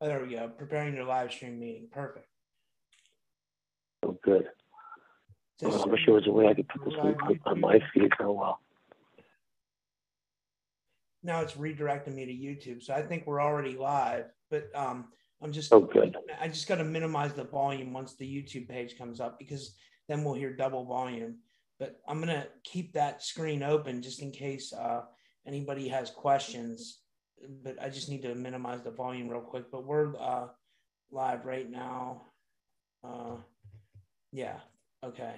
Oh, there we go. Preparing your live stream meeting. Perfect. Oh, good. Well, I wish there was a way I could put this on, on- my feed. Oh well. now it's redirecting me to YouTube. So I think we're already live, but um, I'm just Oh, good. I just got to minimize the volume once the YouTube page comes up because then we'll hear double volume. But I'm gonna keep that screen open just in case uh, anybody has questions. But I just need to minimize the volume real quick. But we're uh, live right now. Uh, yeah. Okay.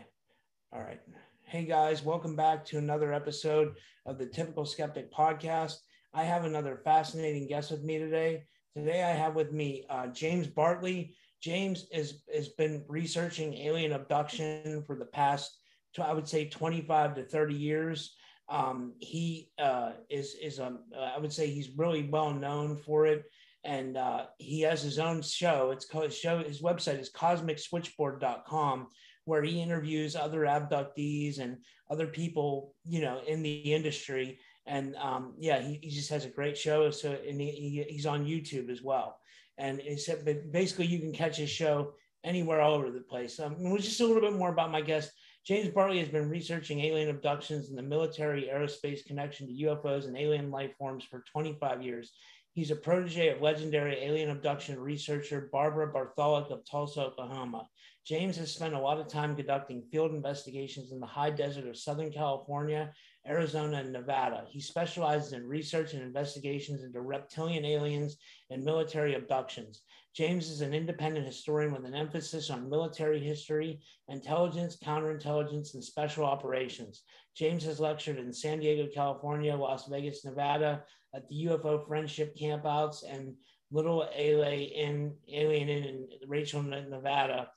All right. Hey guys, welcome back to another episode of the Typical Skeptic podcast. I have another fascinating guest with me today. Today I have with me uh, James Bartley. James is has been researching alien abduction for the past, I would say, 25 to 30 years. Um, he uh, is is um, uh, I would say he's really well known for it, and uh, he has his own show. It's called show. His website is CosmicSwitchboard.com, where he interviews other abductees and other people, you know, in the industry. And um, yeah, he, he just has a great show. So and he, he, he's on YouTube as well. And said, but basically, you can catch his show anywhere all over the place. Um, and just a little bit more about my guest. James Bartley has been researching alien abductions and the military aerospace connection to UFOs and alien life forms for 25 years. He's a protege of legendary alien abduction researcher Barbara Bartholic of Tulsa, Oklahoma. James has spent a lot of time conducting field investigations in the high desert of Southern California, Arizona, and Nevada. He specializes in research and investigations into reptilian aliens and military abductions. James is an independent historian with an emphasis on military history, intelligence, counterintelligence, and special operations. James has lectured in San Diego, California, Las Vegas, Nevada, at the UFO Friendship Campouts, and Little Alien in Alien Inn in Rachel, Nevada,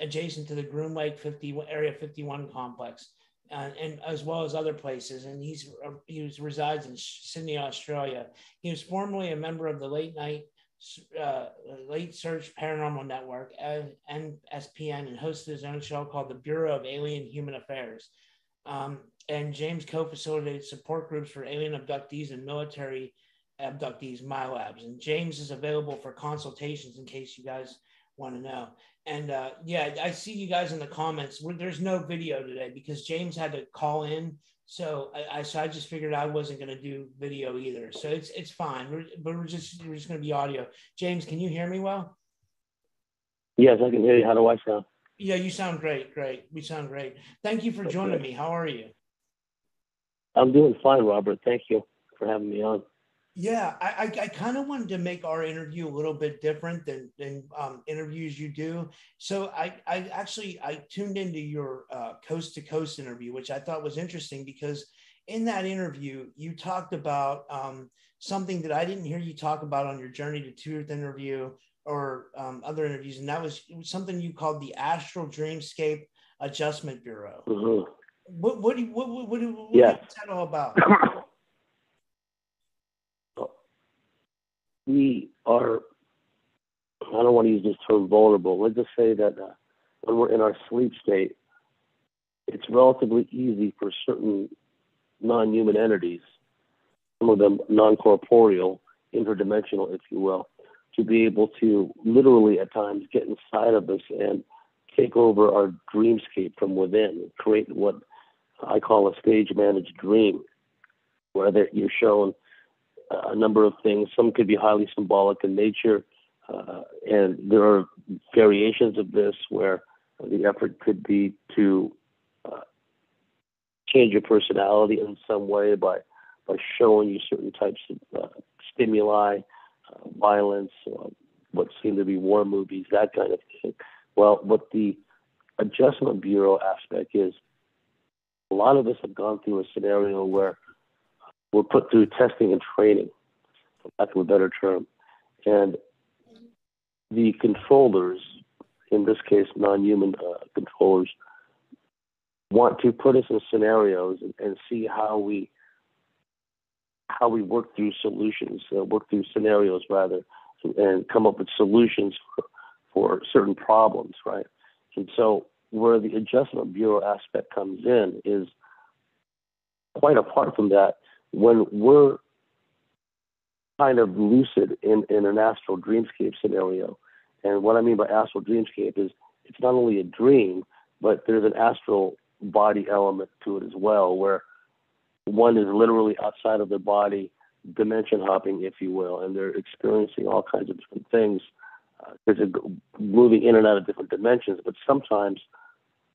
adjacent to the Groom Lake 50 Area 51 complex. Uh, and as well as other places. And he's he was, resides in Sydney, Australia. He was formerly a member of the late night uh, Late Search Paranormal Network, NSPN, and hosted his own show called the Bureau of Alien Human Affairs. Um, and James co-facilitated support groups for alien abductees and military abductees, MILABs. And James is available for consultations in case you guys want to know. And uh, yeah, I see you guys in the comments. There's no video today because James had to call in. So I, I so I just figured I wasn't going to do video either. So it's it's fine. We're, but we're just we're just going to be audio. James, can you hear me well? Yes, I can hear you. How do I sound? Yeah, you sound great. Great. We sound great. Thank you for joining me. How are you? I'm doing fine, Robert. Thank you for having me on. Yeah, I, I, I kind of wanted to make our interview a little bit different than, than um, interviews you do. So I, I actually I tuned into your uh, coast to coast interview, which I thought was interesting because in that interview you talked about um, something that I didn't hear you talk about on your journey to truth interview or um, other interviews, and that was, something you called the Astral Dreamscape Adjustment Bureau. Mhm. What what you, what what, what, what Yes. what's that all about? we are, I don't want to use this term vulnerable. Let's just say that uh, when we're in our sleep state, it's relatively easy for certain non human entities, some of them non corporeal, interdimensional, if you will, to be able to literally at times get inside of us and take over our dreamscape from within, create what I call a stage managed dream, where you're shown a number of things. Some could be highly symbolic in nature. Uh, and there are variations of this where the effort could be to uh, change your personality in some way by by showing you certain types of uh, stimuli, uh, violence, uh, what seem to be war movies, that kind of thing. Well, what the Adjustment Bureau aspect is, a lot of us have gone through a scenario where we're put through testing and training, for lack of a better term, and the controllers, in this case, non-human uh, controllers, want to put us in scenarios and, and, see how we how we work through solutions, uh, work through scenarios rather, and come up with solutions for, for certain problems, right? And so, where the Adjustment Bureau aspect comes in is quite apart from that. When we're kind of lucid in, in an astral dreamscape scenario, and what I mean by astral dreamscape is it's not only a dream, but there's an astral body element to it as well, where one is literally outside of their body, dimension hopping, if you will, and they're experiencing all kinds of different things uh, they're moving in and out of different dimensions. But sometimes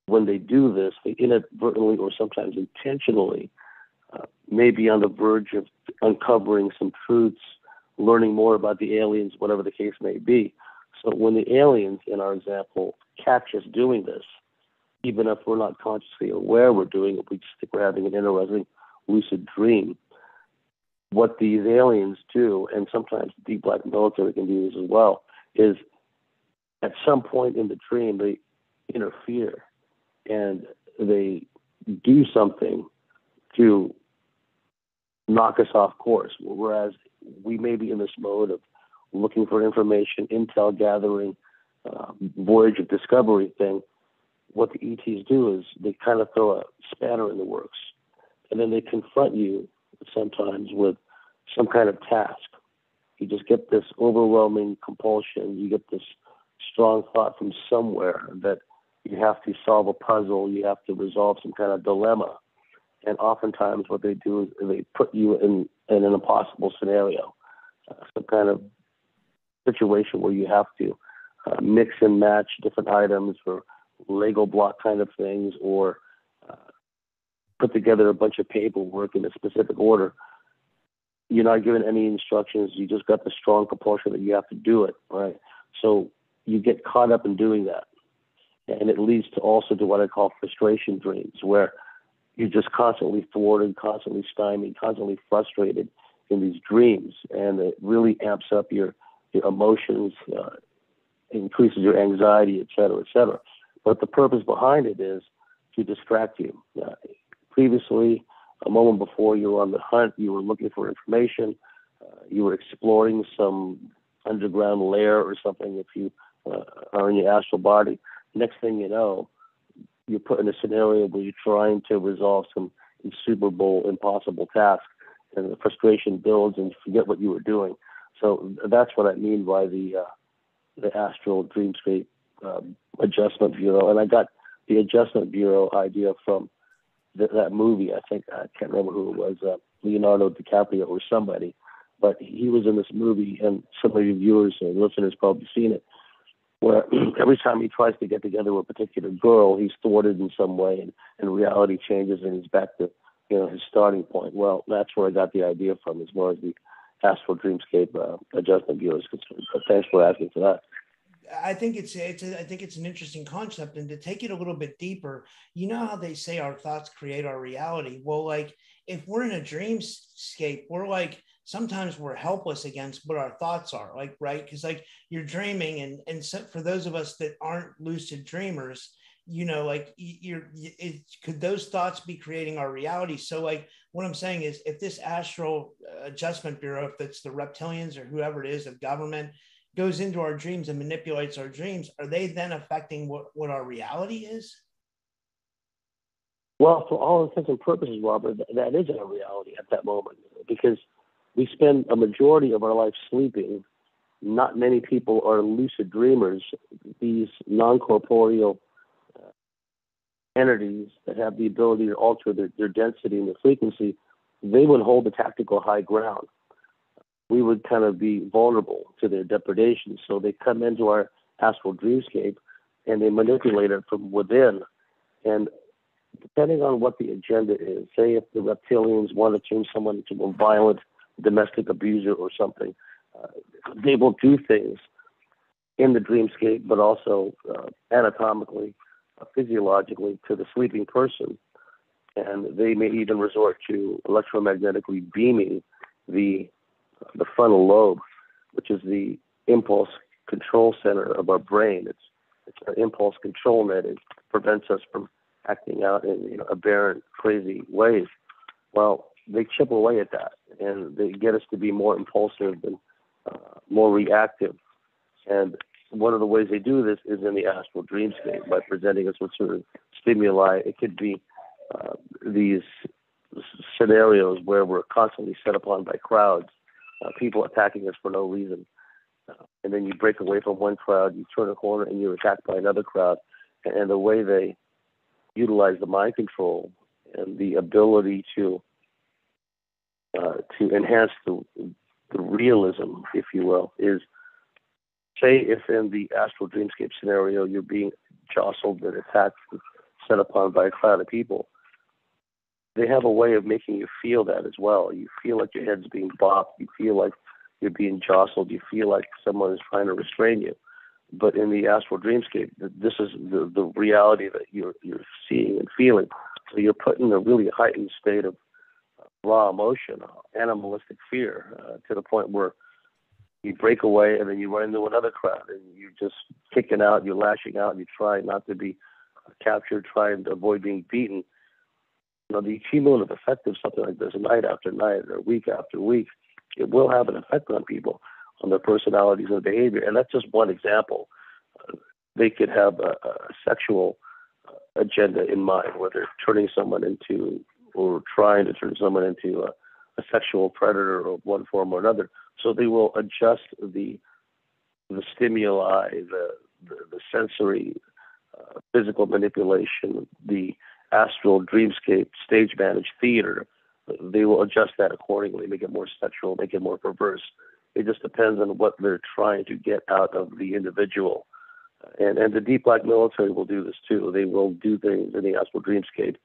when they do this, they inadvertently or sometimes intentionally may be on the verge of uncovering some truths, learning more about the aliens, whatever the case may be. So when the aliens, in our example, catch us doing this, even if we're not consciously aware we're doing it, we just think we're having an interesting lucid dream. What these aliens do, and sometimes the deep black military can do this as well, is at some point in the dream they interfere and they do something to knock us off course. Whereas we may be in this mode of looking for information, intel gathering, uh, voyage of discovery thing, what the ETs do is they kind of throw a spanner in the works, and then they confront you sometimes with some kind of task. You just get this overwhelming compulsion. You get this strong thought from somewhere that you have to solve a puzzle. You have to resolve some kind of dilemma. And oftentimes, what they do is they put you in, in an impossible scenario, uh, some kind of situation where you have to uh, mix and match different items or Lego block kind of things or uh, put together a bunch of paperwork in a specific order. You're not given any instructions. You just got the strong compulsion that you have to do it, right? So you get caught up in doing that. And it leads to also to what I call frustration dreams, where you're just constantly thwarted, constantly stymied, constantly frustrated in these dreams. And it really amps up your, your emotions, uh, increases your anxiety, et cetera, et cetera. But the purpose behind it is to distract you. Uh, previously, a moment before you were on the hunt, you were looking for information, uh, you were exploring some underground lair or something if you uh, are in your astral body. Next thing you know, you're put in a scenario where you're trying to resolve some insuperable, impossible task, and the frustration builds and you forget what you were doing. So that's what I mean by the uh, the astral dreamscape um, Adjustment Bureau, and I got the Adjustment Bureau idea from th- that movie. I think I can't remember who it was, uh, Leonardo DiCaprio or somebody, but he was in this movie, and some of your viewers and listeners probably seen it. Where every time he tries to get together with a particular girl, he's thwarted in some way, and, and reality changes, and he's back to you know his starting point. Well, that's where I got the idea from, as far as the Astral Dreamscape uh, Adjustment Bureau is concerned. But thanks for asking for that. I think it's it's a, I think it's an interesting concept, and to take it a little bit deeper, you know how they say our thoughts create our reality. Well, like if we're in a dreamscape, we're like sometimes we're helpless against what our thoughts are, like right because like you're dreaming, and and so for those of us that aren't lucid dreamers, you know, like you're it, could those thoughts be creating our reality? So like what I'm saying is, if this astral uh, adjustment bureau, if it's the reptilians or whoever it is, the government goes into our dreams and manipulates our dreams, are they then affecting what, what our reality is? Well, for all intents and purposes, Robert, that is our reality at that moment because we spend a majority of our life sleeping. Not many people are lucid dreamers. These non corporeal uh, entities that have the ability to alter their, their density and their frequency, they would hold the tactical high ground we would kind of be vulnerable to their depredations. So they come into our astral dreamscape and they manipulate it from within. And depending on what the agenda is, say if the reptilians want to change someone into a violent domestic abuser or something, uh, they will do things in the dreamscape, but also uh, anatomically, uh, physiologically to the sleeping person. And they may even resort to electromagnetically beaming the the frontal lobe, which is the impulse control center of our brain. It's it's an impulse control net. It prevents us from acting out in you know aberrant, crazy ways. Well, they chip away at that, and they get us to be more impulsive and uh, more reactive. And one of the ways they do this is in the astral dreamscape by presenting us with certain stimuli. It could be uh, these scenarios where we're constantly set upon by crowds, uh, people attacking us for no reason. Uh, and then you break away from one crowd, you turn a corner, and you're attacked by another crowd. And the way they utilize the mind control and the ability to uh, to enhance the, the realism, if you will, is say if in the astral dreamscape scenario you're being jostled and attacked, and set upon by a crowd of people, they have a way of making you feel that as well. You feel like your head's being bopped. You feel like you're being jostled. You feel like someone is trying to restrain you. But in the astral dreamscape, this is the, the reality that you're you're seeing and feeling. So you're put in a really heightened state of raw emotion, animalistic fear, uh, to the point where you break away and then you run into another crowd and you're just kicking out, you're lashing out, you try not to be captured, trying to avoid being beaten. You know, the cumulative effect of something like this night after night or week after week, it will have an effect on people, on their personalities and behavior. And that's just one example. Uh, they could have a, a sexual uh, agenda in mind where they're turning someone into or trying to turn someone into a, a sexual predator of one form or another. So they will adjust the the stimuli, the the, the sensory, uh, physical manipulation, the astral dreamscape, stage managed theater. They will adjust that accordingly, make it more sexual, make it more perverse. It just depends on what they're trying to get out of the individual. And and the deep black military will do this too. They will do things in the astral dreamscape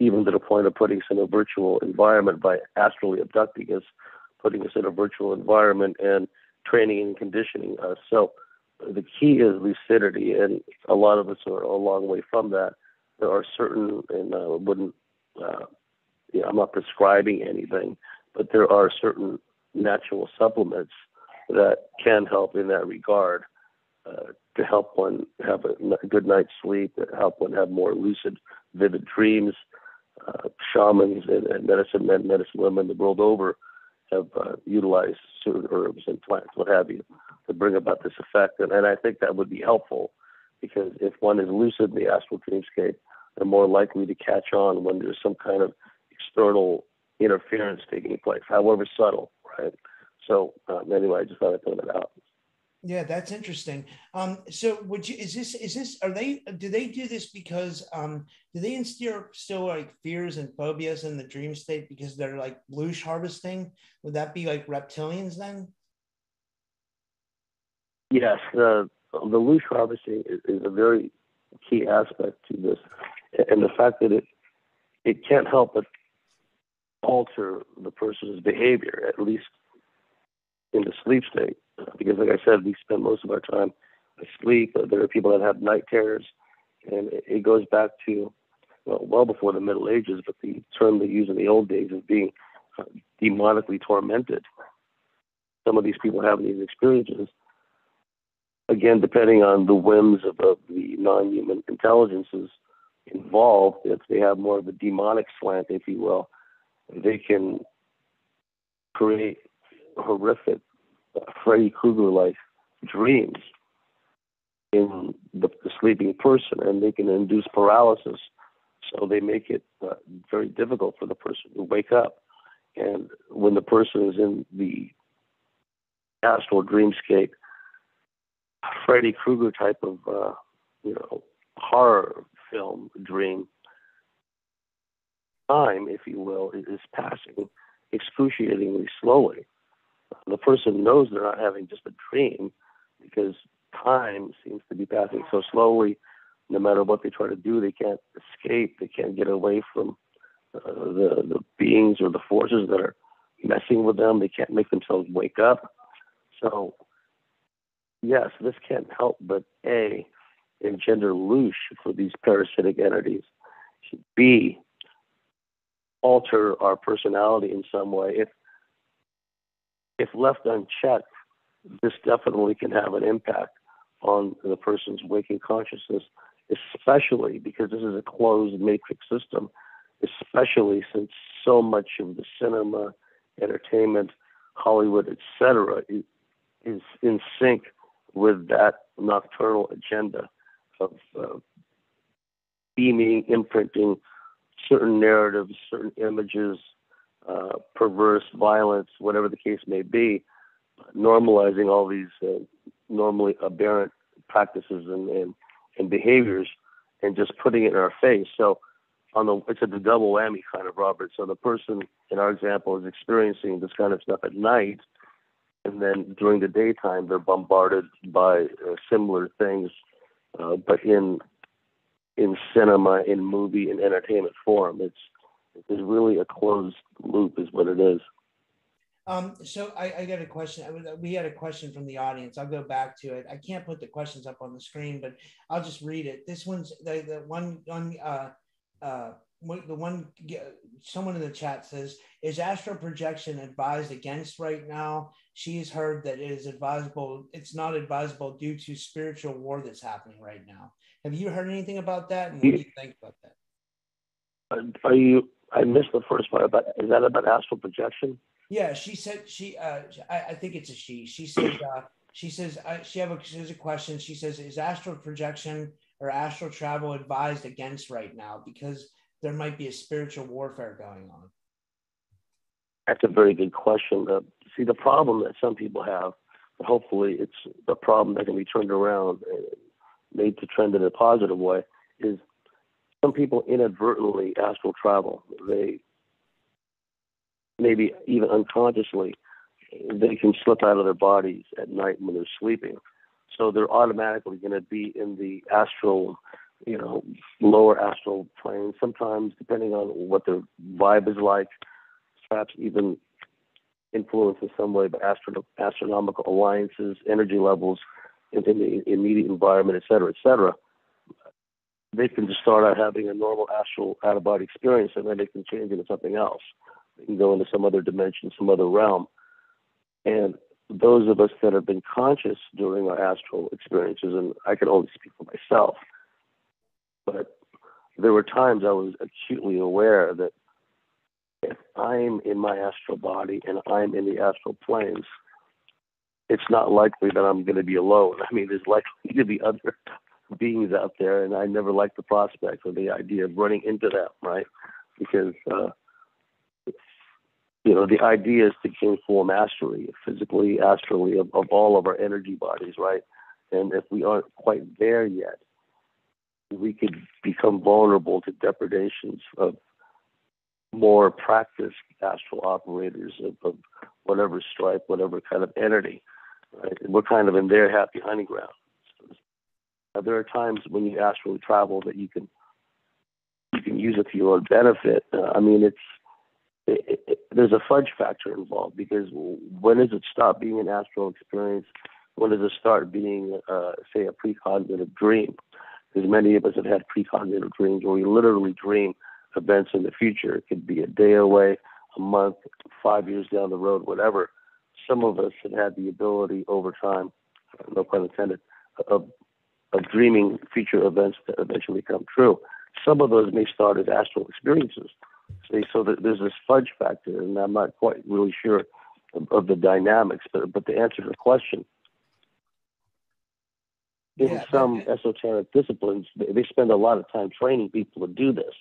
even to the point of putting us in a virtual environment by astrally abducting us, putting us in a virtual environment and training and conditioning us. So the key is lucidity, and a lot of us are a long way from that. There are certain, and I wouldn't, uh, you know, I'm not prescribing anything, but there are certain natural supplements that can help in that regard uh, to help one have a good night's sleep, help one have more lucid, vivid dreams, uh, shamans and, and, medicine men, medicine women the world over have uh, utilized certain herbs and plants, what have you, to bring about this effect. And, and I think that would be helpful because if one is lucid in the astral dreamscape, they're more likely to catch on when there's some kind of external interference taking place, however subtle, right? So um, anyway, I just thought I'd throw that out. Yeah, that's interesting. Um, so would you is this is this are they do they do this because um do they instill still like fears and phobias in the dream state because they're like loosh harvesting? Would that be like reptilians then? Yes, the the loosh harvesting is, is a very key aspect to this, and the fact that it it can't help but alter the person's behavior, at least in the sleep state because, like I said, we spend most of our time asleep. There are people that have night terrors, and it goes back to well, well before the Middle Ages. But the term they used in the old days is being uh, demonically tormented. Some of these people have these experiences, again, depending on the whims of, of the non-human intelligences involved, if they have more of a demonic slant, if you will, they can create horrific Freddy Krueger like dreams in the, the, sleeping person, and they can induce paralysis. So they make it uh, very difficult for the person to wake up. And when the person is in the astral dreamscape, Freddy Krueger type of uh, you know horror film dream time, if you will, is passing excruciatingly slowly the person knows they're not having just a dream because time seems to be passing so slowly. No matter what they try to do, they can't escape. They can't get away from uh, the the beings or the forces that are messing with them. They can't make themselves wake up. So, yes, this can't help but a engender loosh for these parasitic entities. B alter our personality in some way. If if left unchecked, this definitely can have an impact on the person's waking consciousness, especially because this is a closed matrix system, especially since so much of the cinema, entertainment, Hollywood, etc., is, in sync with that nocturnal agenda of uh, beaming, imprinting certain narratives, certain images, uh, perverse violence, whatever the case may be, normalizing all these uh, normally aberrant practices and, and, and behaviors and just putting it in our face. So on the it's a the double whammy kind of Robert. So the person in our example is experiencing this kind of stuff at night, and then during the daytime they're bombarded by uh, similar things, uh, but in in cinema, in movie, in entertainment form. It's it's really a closed loop, is what it is. Um, so I, I, got a question. I we had a question from the audience. I'll go back to it. I can't put the questions up on the screen, but I'll just read it. This one's the, the one on uh, uh, the one someone in the chat says is astral projection advised against right now she's heard that it is advisable it's not advisable due to spiritual war that's happening right now have you heard anything about that and what do you think about that are you i missed the first part about is that about astral projection yeah, she said she. Uh, I, I think it's a she. She says. Uh, she says uh, she have a she has a question. She says, "Is astral projection or astral travel advised against right now because there might be a spiritual warfare going on?" That's a very good question. Uh, see, the problem that some people have, hopefully, it's the problem that can be turned around and made to trend in a positive way, is some people inadvertently astral travel. They maybe even unconsciously, they can slip out of their bodies at night when they're sleeping. So they're automatically going to be in the astral, you know, lower astral plane. Sometimes, depending on what their vibe is like, perhaps even influenced in some way by astro- astronomical alliances, energy levels in, in the immediate environment, et cetera, et cetera. They can just start out having a normal astral out of body experience and then they can change into something else They can go into some other dimension, some other realm. And those of us that have been conscious during our astral experiences, and I can only speak for myself, but there were times I was acutely aware that if I'm in my astral body and I'm in the astral planes, it's not likely that I'm going to be alone. I mean, there's likely to be other beings out there, and I never liked the prospect or the idea of running into them, right? Because uh, you know, the idea is to gain full mastery, physically, astrally, of, of all of our energy bodies, right? And if we aren't quite there yet, we could become vulnerable to depredations of more practiced astral operators of, of whatever stripe, whatever kind of entity. Right? We're kind of in their happy hunting ground. So, there are times when you astrally travel that you can you can use it to your benefit. Uh, I mean, it's it, it, there's a fudge factor involved because when does it stop being an astral experience? When does it start being, uh, say, a precognitive dream? Because many of us have had precognitive dreams where we literally dream events in the future. It could be a day away, a month, five years down the road, whatever. Some of us have had the ability over time, no pun intended, of, of dreaming future events that eventually come true. Some of those may start as astral experiences. See, so there's this fudge factor, and I'm not quite really sure of, of the dynamics. But but to answer the question, in yeah, some uh, esoteric disciplines, they, they spend a lot of time training people to do this.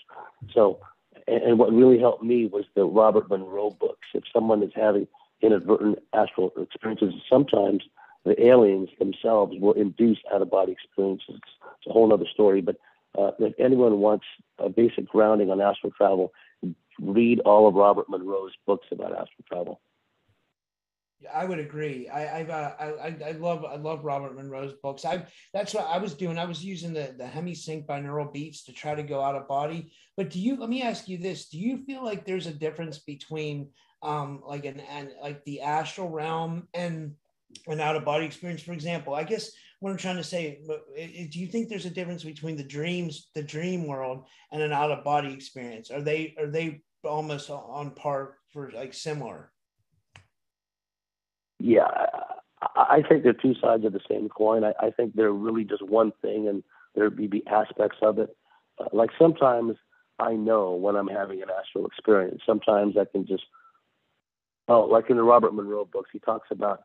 So, and, and what really helped me was the Robert Monroe books. If someone is having inadvertent astral experiences, sometimes the aliens themselves will induce out of body experiences. It's a whole other story. But uh, if anyone wants a basic grounding on astral travel, read all of Robert Monroe's books about astral travel. I would agree. I I've, uh, I I love I love Robert Monroe's books. I that's what I was doing. I was using the the Hemi-Sync binaural beats to try to go out of body. But do you? Let me ask you this: Do you feel like there's a difference between um like an and like the astral realm and an out of body experience? For example, I guess what I'm trying to say. Do you think there's a difference between the dreams, the dream world, and an out of body experience? Are they are they almost on par for like similar? yeah, I think they're two sides of the same coin. I, think they're really just one thing, and there be, be aspects of it. Uh, like sometimes I know when I'm having an astral experience. Sometimes I can just, oh, like in the Robert Monroe books, he talks about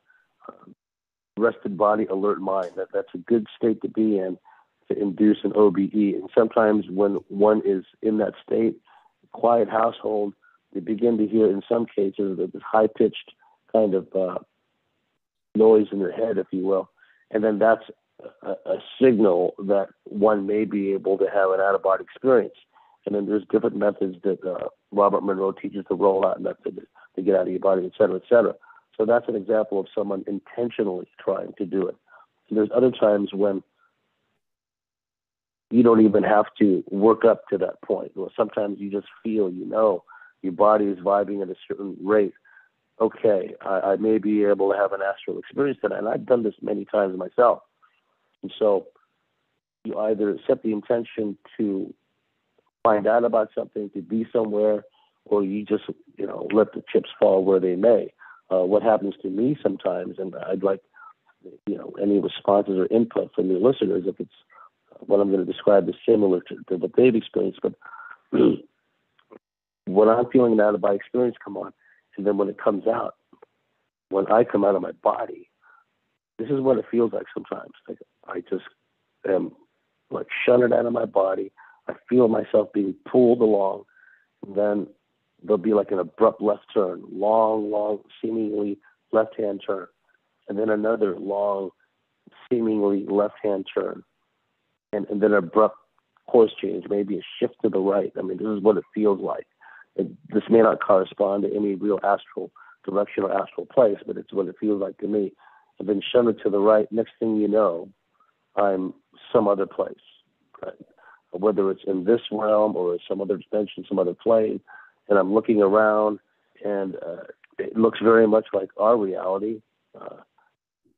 rested body, alert mind. That that's a good state to be in to induce an OBE. And sometimes when one is in that state, quiet household, they begin to hear, in some cases, this high pitched kind of uh, noise in their head, if you will. And then that's a, a signal that one may be able to have an out of body experience. And then there's different methods that uh, Robert Monroe teaches the rollout method to get out of your body, et cetera, et cetera. So that's an example of someone intentionally trying to do it. And there's other times when you don't even have to work up to that point. Well, sometimes you just feel, you know, your body is vibing at a certain rate okay, I, I may be able to have an astral experience tonight. And I've done this many times myself. And so you either set the intention to find out about something, to be somewhere, or you just, you know, let the chips fall where they may. Uh, what happens to me sometimes, and I'd like, you know, any responses or input from your listeners if it's what I'm going to describe is similar to, to what they've experienced. But when I'm feeling out of body experience come on, and then when it comes out, when I come out of my body, this is what it feels like sometimes. Like I just am like shunted out of my body. I feel myself being pulled along. And then there'll be like an abrupt left turn, long, long, seemingly left hand turn. And then another long, seemingly left hand turn. And, and then abrupt course change, maybe a shift to the right. I mean, this is what it feels like. It, this may not correspond to any real astral direction or astral place, but it's what it feels like to me. I've been shunted to the right. Next thing you know, I'm some other place. Right? Whether it's in this realm or some other dimension, some other plane, and I'm looking around, and uh, it looks very much like our reality. Uh,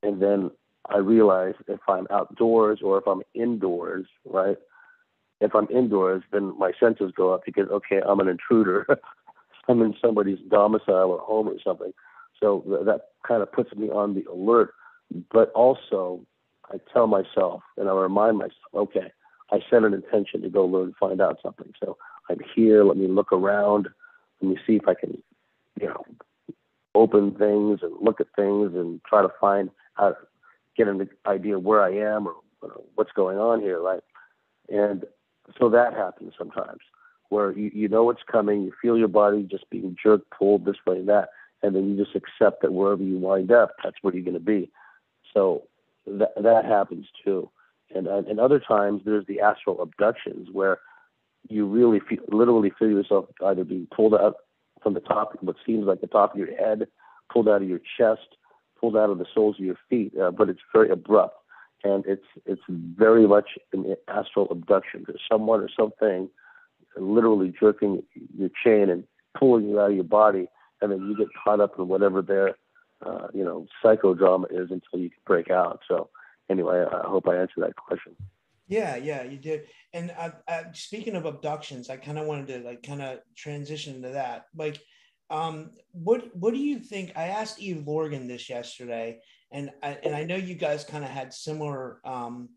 and then I realize if I'm outdoors or if I'm indoors, right? if I'm indoors, then my senses go up because okay, I'm an intruder. I'm in somebody's domicile or home or something. So th- that kind of puts me on the alert. But also, I tell myself and I remind myself, okay, I set an intention to go learn, find out something. So I'm here. Let me look around. Let me see if I can, you know, open things and look at things and try to find out, get an idea where I am or you know, what's going on here, right? And so that happens sometimes where you, you know it's coming, you feel your body just being jerked, pulled this way and that, and then you just accept that wherever you wind up, that's where you're going to be. So that that happens too. And and other times there's the astral abductions where you really feel, literally feel yourself either being pulled out from the top, what seems like the top of your head, pulled out of your chest, pulled out of the soles of your feet, uh, but it's very abrupt and it's it's very much an astral abduction. There's someone or something literally jerking your chain and pulling you out of your body, and then you get caught up in whatever their uh, you know psychodrama is until you can break out. So anyway, I hope I answered that question. Yeah, yeah, you did. And uh, uh, speaking of abductions, I kind of wanted to like kind of transition to that. Like, um, what what do you think? I asked Eve Lorgen this yesterday, and I, and I know you guys kind of had similar um,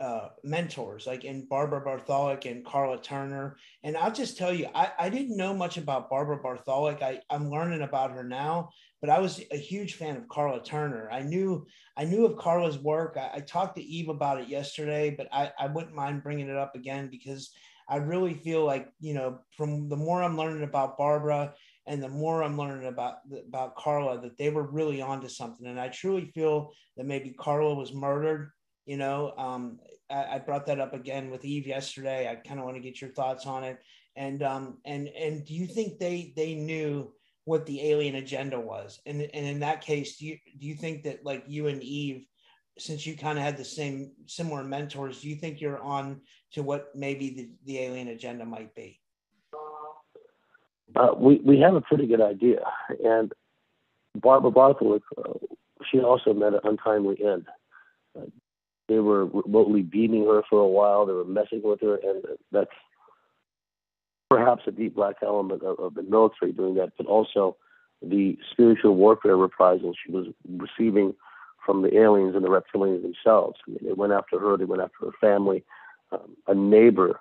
uh, mentors, like in Barbara Bartholic and Carla Turner. And I'll just tell you, I, I didn't know much about Barbara Bartholic. I, I'm learning about her now, but I was a huge fan of Carla Turner. I knew I knew of Carla's work. I, I talked to Eve about it yesterday, but I, I wouldn't mind bringing it up again because I really feel like you know from the more I'm learning about Barbara and the more I'm learning about about Carla that they were really onto something. And I truly feel that maybe Carla was murdered. You know, um, I, I, brought that up again with Eve yesterday. I kind of want to get your thoughts on it. And um, and and do you think they they knew what the alien agenda was. And, and in that case, do you, do you think that like you and Eve, since you kind of had the same similar mentors, do you think you're on to what maybe the, the alien agenda might be? Uh, we, we have a pretty good idea. And Barbara Bartholic, uh, she also met an untimely end. Uh, they were remotely beating her for a while. They were messing with her, and that's perhaps a deep black element of, of the military doing that, but also the spiritual warfare reprisals she was receiving from the aliens and the reptilians themselves. I mean, they went after her. They went after her family. Um, a neighbor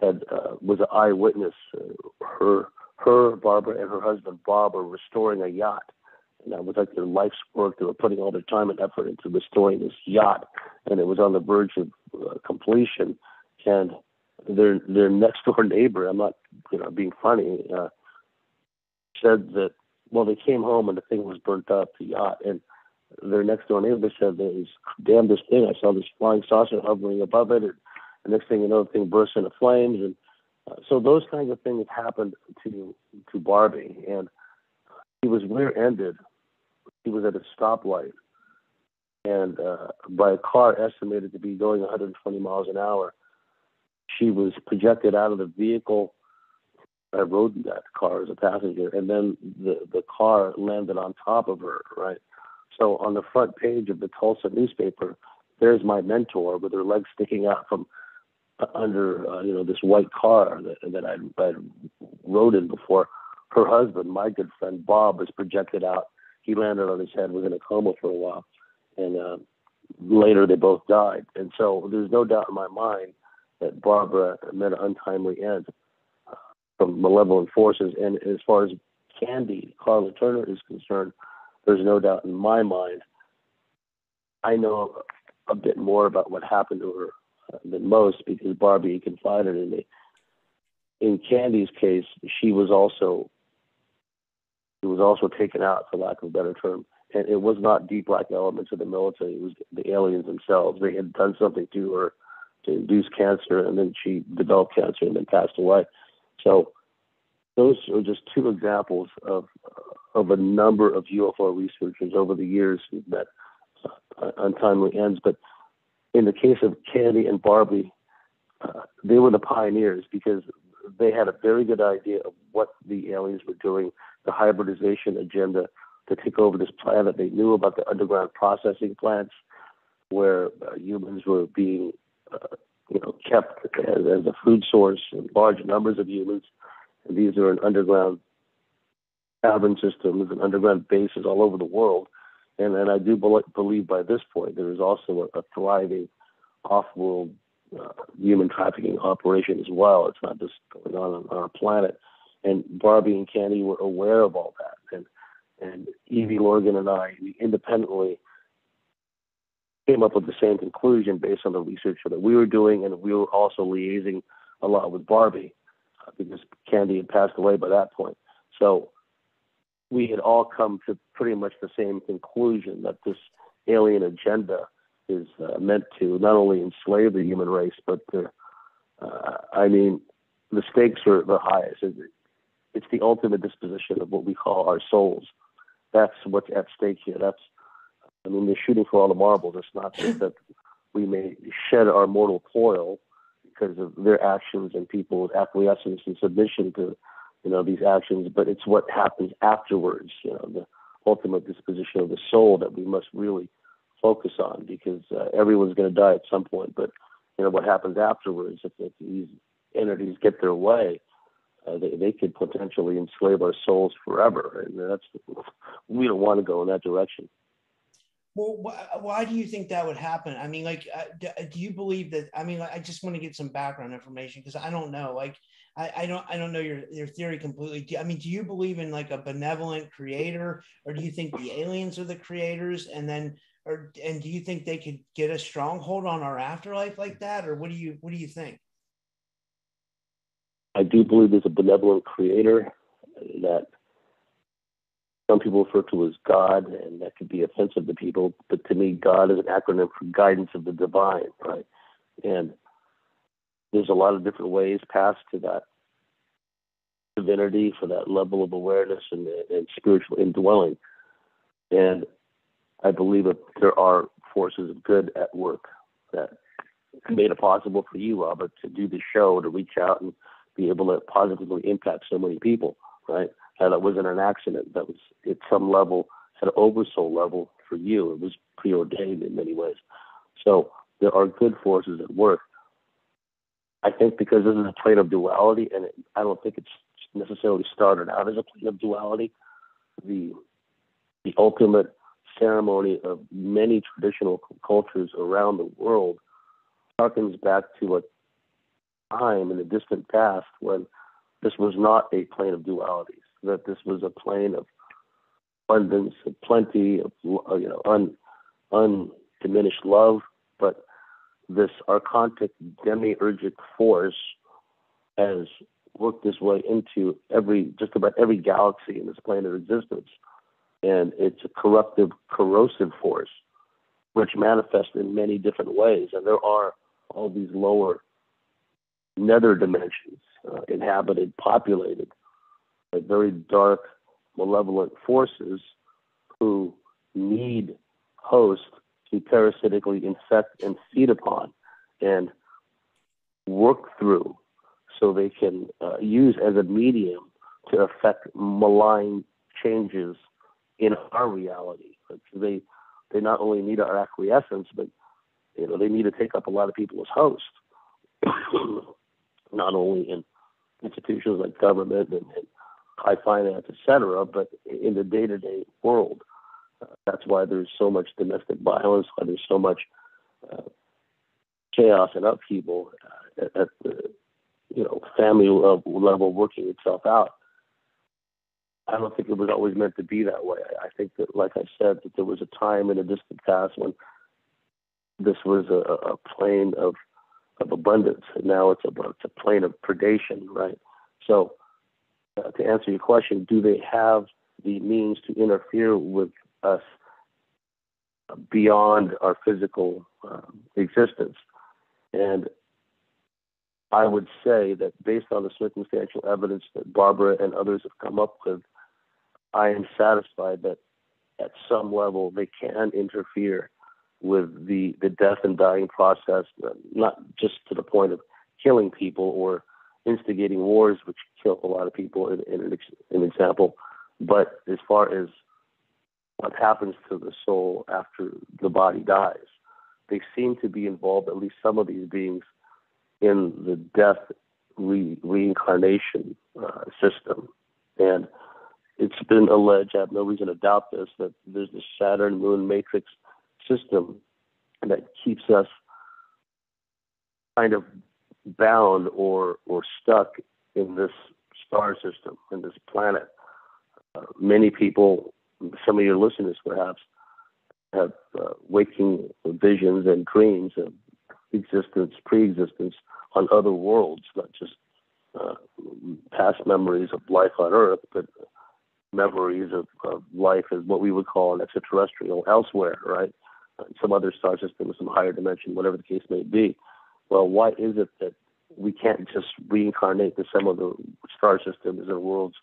had uh, was an eyewitness. Uh, her, her, Barbara, and her husband Bob were restoring a yacht, and that was like their life's work. They were putting all their time and effort into restoring this yacht, and it was on the verge of uh, completion. And their their next door neighbor, I'm not you know being funny, uh, said that well they came home and the thing was burnt up, the yacht, and their next door neighbor said there was damnedest thing. I saw this flying saucer hovering above it, and the next thing you know, the thing burst into flames, and uh, so those kinds of things happened to to Barbie, and he was rear-ended. He was at a stoplight, and uh, by a car estimated to be going 120 miles an hour she was projected out of the vehicle. I rode in that car as a passenger, and then the the car landed on top of her. Right. So on the front page of the Tulsa newspaper, there's my mentor with her legs sticking out from under uh, you know this white car that that I'd, I'd rode in before. Her husband, my good friend Bob, was projected out. He landed on his head, was in a coma for a while, and uh, later they both died. And so there's no doubt in my mind that Barbara met an untimely end uh, from malevolent forces. And as far as Candy, Carla Turner is concerned, there's no doubt in my mind. I know a bit more about what happened to her uh, than most because Barbie confided in me. In Candy's case, she was also she was also taken out, for lack of a better term. And it was not deep black elements of the military; it was the aliens themselves. They had done something to her to induce cancer, and then she developed cancer and then passed away. So those are just two examples of of a number of UFO researchers over the years that uh, untimely ends. But in the case of Candy and Barbie, uh, they were the pioneers because they had a very good idea of what the aliens were doing, the hybridization agenda to take over this planet. They knew about the underground processing plants where uh, humans were being uh, you know, kept as, as a food source in large numbers of humans. And these are in underground cavern systems and underground bases all over the world. And, and I do be- believe by this point there is also a, a thriving off-world uh, human trafficking operation as well. It's not just going on on our planet. And Barbie and Candy were aware of all that. And and Evie Lorgen and I independently came up with the same conclusion based on the research that we were doing, and we were also liaising a lot with Barbie uh, because Candy had passed away by that point. So we had all come to pretty much the same conclusion that this alien agenda is uh, meant to not only enslave the human race, but to, uh, I mean, the stakes are the highest. It's the ultimate disposition of what we call our souls. That's what's at stake here. That's I mean, they're shooting for all the marbles. It's not just that we may shed our mortal coil because of their actions and people's acquiescence and submission to, you know, these actions, but it's what happens afterwards, you know, the ultimate disposition of the soul that we must really focus on because uh, everyone's going to die at some point. But, you know, what happens afterwards, if, if these entities get their way, uh, they, they could potentially enslave our souls forever. And that's, we don't want to go in that direction. Well, wh- why do you think that would happen? I mean, like, uh, do, uh, do, you believe that? I mean, I just want to get some background information because I don't know. Like, I, I, don't, I don't know your your theory completely. Do, I mean, do you believe in like a benevolent creator, or do you think the aliens are the creators, and then, or and do you think they could get a stronghold on our afterlife like that, or what do you, what do you think? I do believe there's a benevolent creator that some people refer to as God, and that could be offensive to people. But to me, God is an acronym for guidance of the divine, right? And there's a lot of different ways past to that divinity, for that level of awareness and, and spiritual indwelling. And I believe that there are forces of good at work that made it possible for you, Robert, to do the show, to reach out and be able to positively impact so many people, right? And that wasn't an accident. That was at some level, at an oversoul level for you. It was preordained in many ways. So there are good forces at work. I think because this is a plane of duality, and it, I don't think it's necessarily started out as a plane of duality. The the ultimate ceremony of many traditional cultures around the world harkens back to a time in the distant past when this was not a plane of dualities, that this was a plane of abundance, of plenty, of you know, un, undiminished love, but this archontic demiurgic force has worked its way into every just about every galaxy in this plane of existence. And it's a corruptive, corrosive force which manifests in many different ways. And there are all these lower nether dimensions uh, inhabited, populated very dark, malevolent forces who need hosts to parasitically infect and feed upon and work through so they can uh, use as a medium to affect malign changes in our reality. They they not only need our acquiescence, but you know they need to take up a lot of people as hosts, not only in institutions like government and, and high finance, etc., but in the day-to-day world. Uh, that's why there's so much domestic violence, why there's so much uh, chaos and upheaval uh, at, at, the you know family level working itself out. I don't think it was always meant to be that way. I think that, like I said, that there was a time in a distant past when this was a, a plane of of abundance, and now it's a, it's a plane of predation, right? So, uh, to answer your question, do they have the means to interfere with us beyond our physical um, existence. And I would say that based on the circumstantial evidence that Barbara and others have come up with, I am satisfied that at some level they can interfere with the, the death and dying process, uh, not just to the point of killing people or instigating wars, which kill a lot of people in, in an, an example, but as far as what happens to the soul after the body dies. They seem to be involved, at least some of these beings, in the death re- reincarnation uh, system. And it's been alleged, I have no reason to doubt this, that there's this Saturn moon matrix system that keeps us kind of bound or, or stuck in this star system, in this planet. Uh, many people some of your listeners perhaps have uh, waking visions and dreams of existence, pre-existence on other worlds, not just uh, past memories of life on Earth, but memories of, of life as what we would call an extraterrestrial elsewhere, right? Some other star system, some higher dimension, whatever the case may be. Well, why is it that we can't just reincarnate to some of the star systems and worlds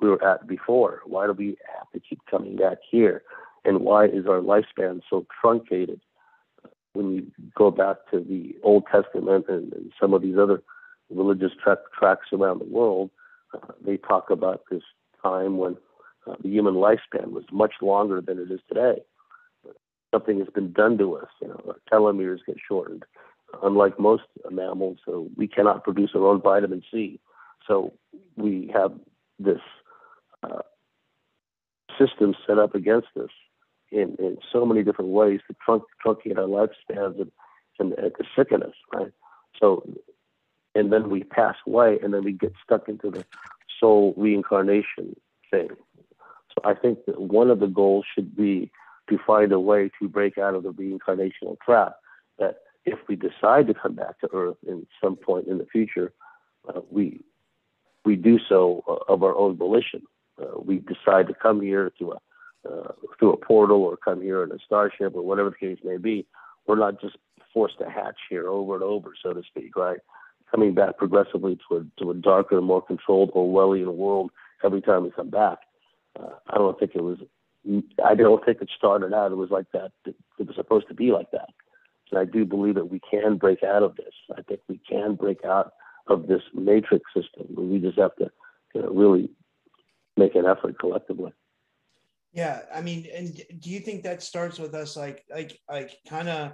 we were at before? Why do we have to keep coming back here? And why is our lifespan so truncated? When you go back to the Old Testament and, and some of these other religious tra- tracks around the world, uh, they talk about this time when uh, the human lifespan was much longer than it is today. Something has been done to us. You know, our telomeres get shortened. Unlike most mammals, so we cannot produce our own vitamin C. So we have this uh, systems set up against us in, in so many different ways to trunk, truncate our lifespans and, and, and to sicken us, right? So, and then we pass away and then we get stuck into the soul reincarnation thing. So I think that one of the goals should be to find a way to break out of the reincarnational trap. That if we decide to come back to Earth in some point in the future, uh, we we do so uh, of our own volition uh, we decide to come here through a uh, through a portal or come here in a starship or whatever the case may be, we're not just forced to hatch here over and over, so to speak, right? coming back progressively to a, to a darker, more controlled Orwellian world every time we come back. Uh, I don't think it was. I don't think it started out. It was like that. It, it was supposed to be like that. And I do believe that we can break out of this. I think we can break out of this matrix system. We just have to you know, really make an effort collectively. Yeah, I mean, and do you think that starts with us, like, like, like, kind of?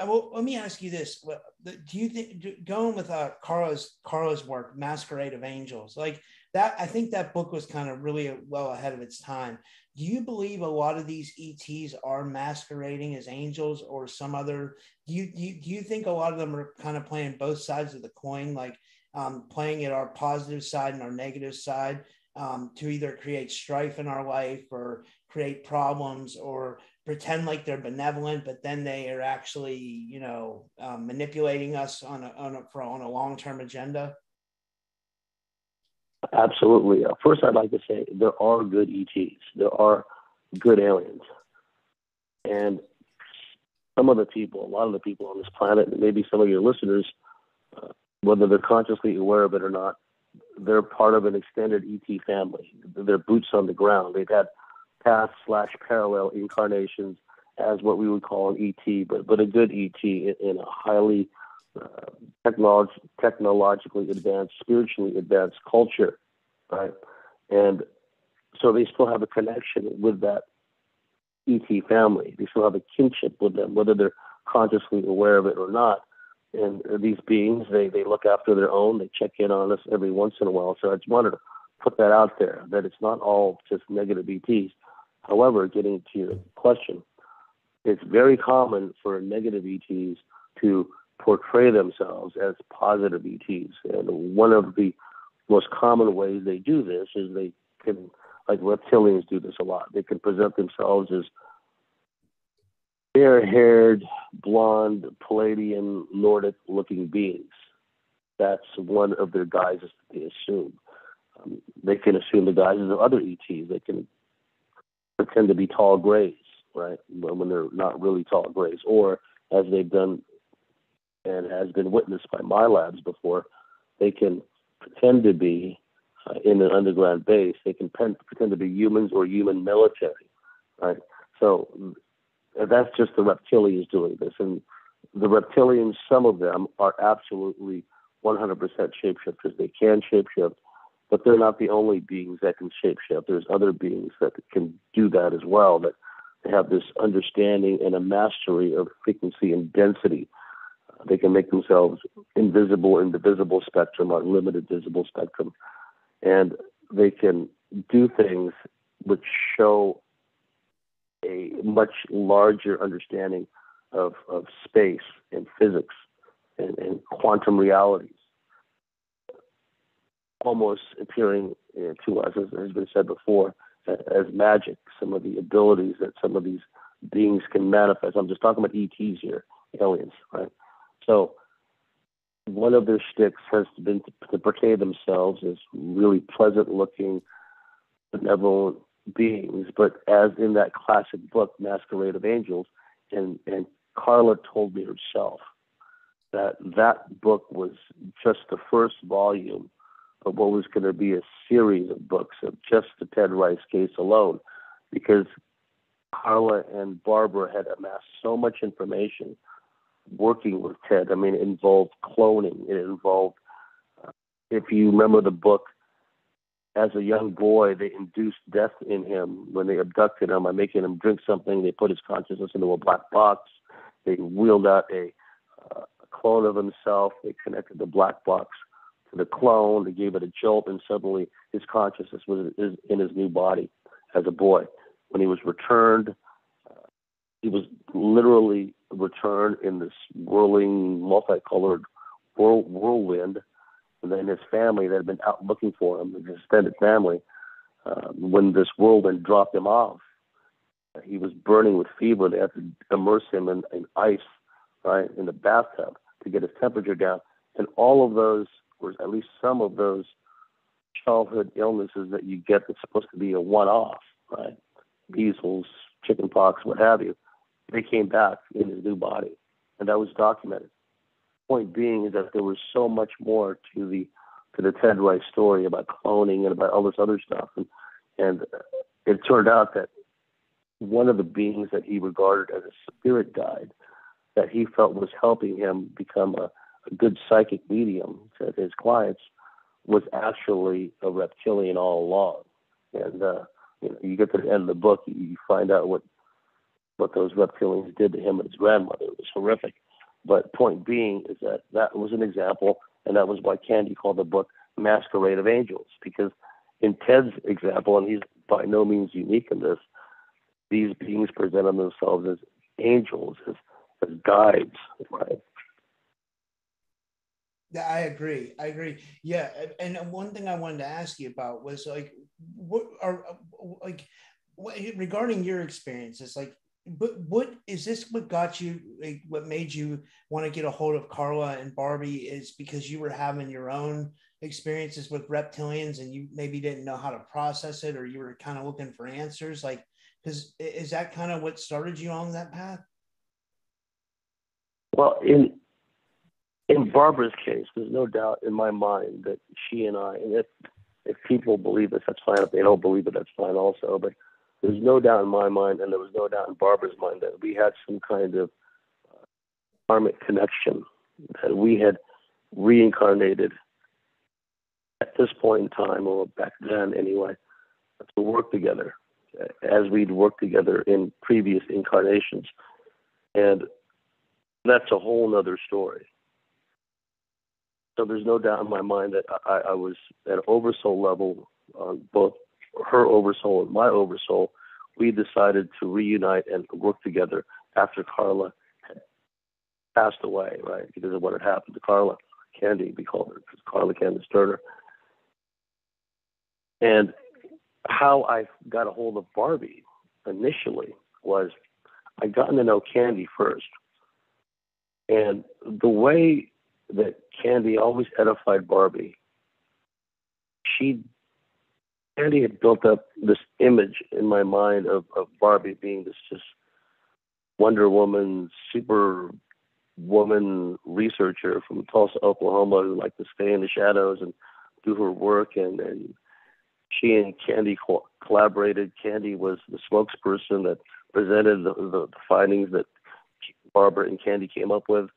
Well, let me ask you this: Do you think going with uh, Karla's Karla's work, Masquerade of Angels, like that? I think that book was kind of really well ahead of its time. Do you believe a lot of these ETs are masquerading as angels or some other? Do you do you, do you think a lot of them are kind of playing both sides of the coin, like um, playing at our positive side and our negative side? um, to either create strife in our life or create problems or pretend like they're benevolent, but then they are actually, you know, um, manipulating us on a, on a, for, on a long-term agenda? Absolutely. Uh, first, I'd like to say there are good ETs. There are good aliens. And some of the people, a lot of the people on this planet, and maybe some of your listeners, uh, whether they're consciously aware of it or not, they're part of an extended ET family. They're boots on the ground. They've had past slash parallel incarnations as what we would call an ET, but but a good ET in a highly technolog- technologically advanced, spiritually advanced culture, right? And so they still have a connection with that ET family. They still have a kinship with them, whether they're consciously aware of it or not and these beings they they look after their own they check in on us every once in a while so i just wanted to put that out there that it's not all just negative ets however getting to your question it's very common for negative ets to portray themselves as positive ets and one of the most common ways they do this is they can like reptilians do this a lot they can present themselves as fair haired, blonde, Pleiadian, Nordic looking beings. That's one of their guises they assume. Um, they can assume the guises of other ETs. They can pretend to be tall grays, right? When they're not really tall grays. Or, as they've done and has been witnessed by MILABs before, they can pretend to be uh, in an underground base. They can pretend to be humans or human military, right? So that's just the reptilians doing this. And the reptilians, some of them are absolutely 100% shapeshifters. They can shapeshift, but they're not the only beings that can shapeshift. There's other beings that can do that as well, that have this understanding and a mastery of frequency and density. They can make themselves invisible in the visible spectrum or limited visible spectrum. And they can do things which show a much larger understanding of, of space and physics and, and quantum realities, almost appearing to us, as has been said before, as magic. Some of the abilities that some of these beings can manifest. I'm just talking about ETs here, aliens, right? So one of their sticks has been to, to portray themselves as really pleasant looking, benevolent beings, but as in that classic book, Masquerade of Angels, and, and Karla told me herself that that book was just the first volume of what was going to be a series of books of just the Ted Rice case alone, because Karla and Barbara had amassed so much information working with Ted. I mean, it involved cloning. It involved, uh, if you remember the book as a young boy, they induced death in him when they abducted him by making him drink something. They put his consciousness into a black box. They wheeled out a, uh, a clone of himself. They connected the black box to the clone. They gave it a jolt, and suddenly his consciousness was in his new body as a boy. When he was returned, uh, he was literally returned in this whirling, multicolored whirl- whirlwind and then his family that had been out looking for him, his extended family, uh, when this whirlwind dropped him off, he was burning with fever. They had to immerse him in, in ice, right, in the bathtub to get his temperature down. And all of those, or at least some of those childhood illnesses that you get that's supposed to be a one-off, right, measles, chickenpox, what have you, they came back in his new body, and that was documented. point being is that there was so much more to the to the Ted Rice story about cloning and about all this other stuff, and and it turned out that one of the beings that he regarded as a spirit guide that he felt was helping him become a, a good psychic medium to his clients was actually a reptilian all along. And uh, you, know, you get to the end of the book, you find out what what those reptilians did to him and his grandmother. It was horrific. But point being is that that was an example, and that was why Candy called the book Masquerade of Angels, because in Ted's example, and he's by no means unique in this, these beings presented themselves as angels, as, as guides, right? I agree. I agree. Yeah, and one thing I wanted to ask you about was like, what are like what, regarding your experiences? Like, but what is this? What got you? Like, what made you want to get a hold of Karla and Barbie? Is because you were having your own experiences with reptilians, and you maybe didn't know how to process it, or you were kind of looking for answers. Like, because is that kind of what started you on that path? Well, in in Barbara's case, there's no doubt in my mind that she and I, and if if people believe this, that's fine. If they don't believe it, that's fine also. But there's no doubt in my mind, and there was no doubt in Barbara's mind that we had some kind of uh, karmic connection, that we had reincarnated at this point in time, or back then anyway, to work together as we'd worked together in previous incarnations. And that's a whole other story. So there's no doubt in my mind that I, I was at oversoul level on both her oversoul and my oversoul. We decided to reunite and work together after Karla had passed away, right? Because of what had happened to Karla Candy, we called her because Karla Candace Turner. And how I got a hold of Barbie initially was I'd gotten to know Candy first. And the way that Candy always edified Barbie. She Candy had built up this image in my mind of, of Barbie being this just Wonder Woman, super woman researcher from Tulsa, Oklahoma, who liked to stay in the shadows and do her work. And, and she and Candy co- collaborated. Candy was the spokesperson that presented the, the, the findings that Barbara and Candy came up with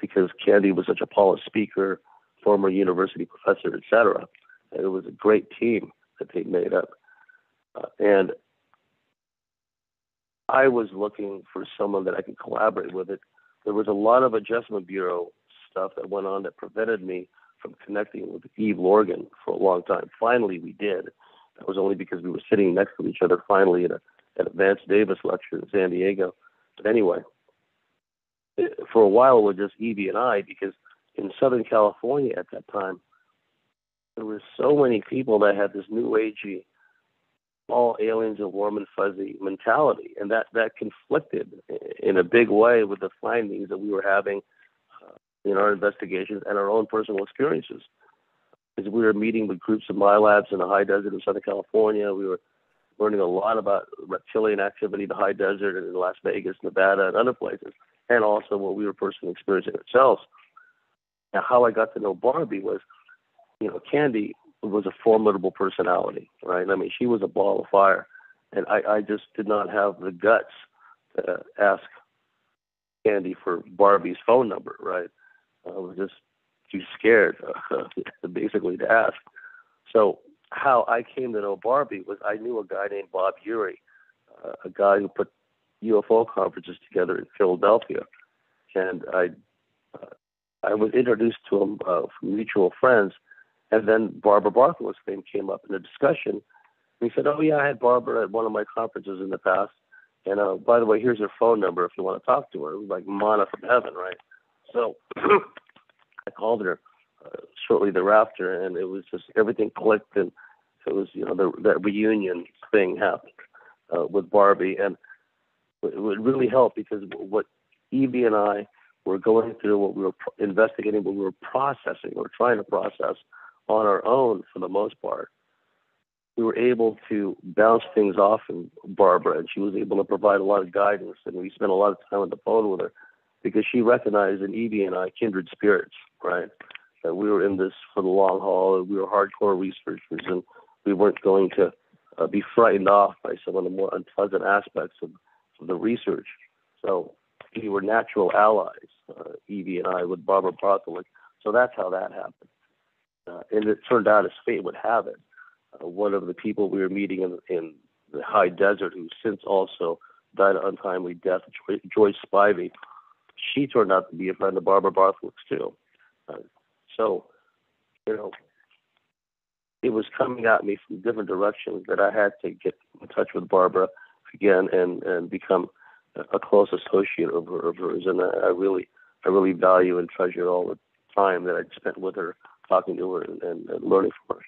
because Candy was such a polished speaker, former university professor, etc. It was a great team that they made up. Uh, and I was looking for someone that I could collaborate with. It there was a lot of adjustment bureau stuff that went on that prevented me from connecting with Eve Lorgen for a long time. Finally, we did. That was only because we were sitting next to each other. Finally, at a at a Vance Davis lecture in San Diego. But anyway, for a while it was just Evie and I because in Southern California at that time there were so many people that had this new agey all aliens are warm and fuzzy mentality and that that conflicted in a big way with the findings that we were having uh, in our investigations and our own personal experiences As we were meeting with groups of MILABs in the high desert of Southern California we were learning a lot about reptilian activity in the high desert and in Las Vegas, Nevada, and other places and also what we were personally experiencing ourselves. Now, how I got to know Barbie was, you know, Candy was a formidable personality, right? I mean, she was a ball of fire, and I, I just did not have the guts to ask Candy for Barbie's phone number, right? I was just too scared, basically, to ask. So, how I came to know Barbie was I knew a guy named Bob Urey, uh, a guy who put UFO conferences together in Philadelphia, and I uh, I was introduced to him uh, from mutual friends, and then Barbara Bartholic's name came up in the discussion. And he said, "Oh yeah, I had Barbara at one of my conferences in the past, and uh, by the way, here's her phone number if you want to talk to her." It was like manna from heaven, right? So I called her uh, shortly thereafter, and it was just everything clicked, and it was you know the that reunion thing happened uh, with Barbie, and it would really help because what Evie and I were going through, what we were investigating, what we were processing, or trying to process on our own for the most part, we were able to bounce things off of Barbara, and she was able to provide a lot of guidance. And we spent a lot of time on the phone with her. because she recognized in Evie and I kindred spirits, right? That we were in this for the long haul, and we were hardcore researchers, and we weren't going to uh, be frightened off by some of the more unpleasant aspects of, of the research. So we were natural allies, uh, Evie and I, with Barbara Bartholic. So that's how that happened. Uh, and it turned out, as fate would have it, uh, one of the people we were meeting in, in the high desert, who since also died an untimely death, Joy, Joyce Spivey, she turned out to be a friend of Barbara Bartholic's too. Uh, so, you know, it was coming at me from different directions that I had to get in touch with Barbara again and and become a close associate of, of hers. And I, I really I really value and treasure all the time that I spent with her, talking to her and, and, and learning from her.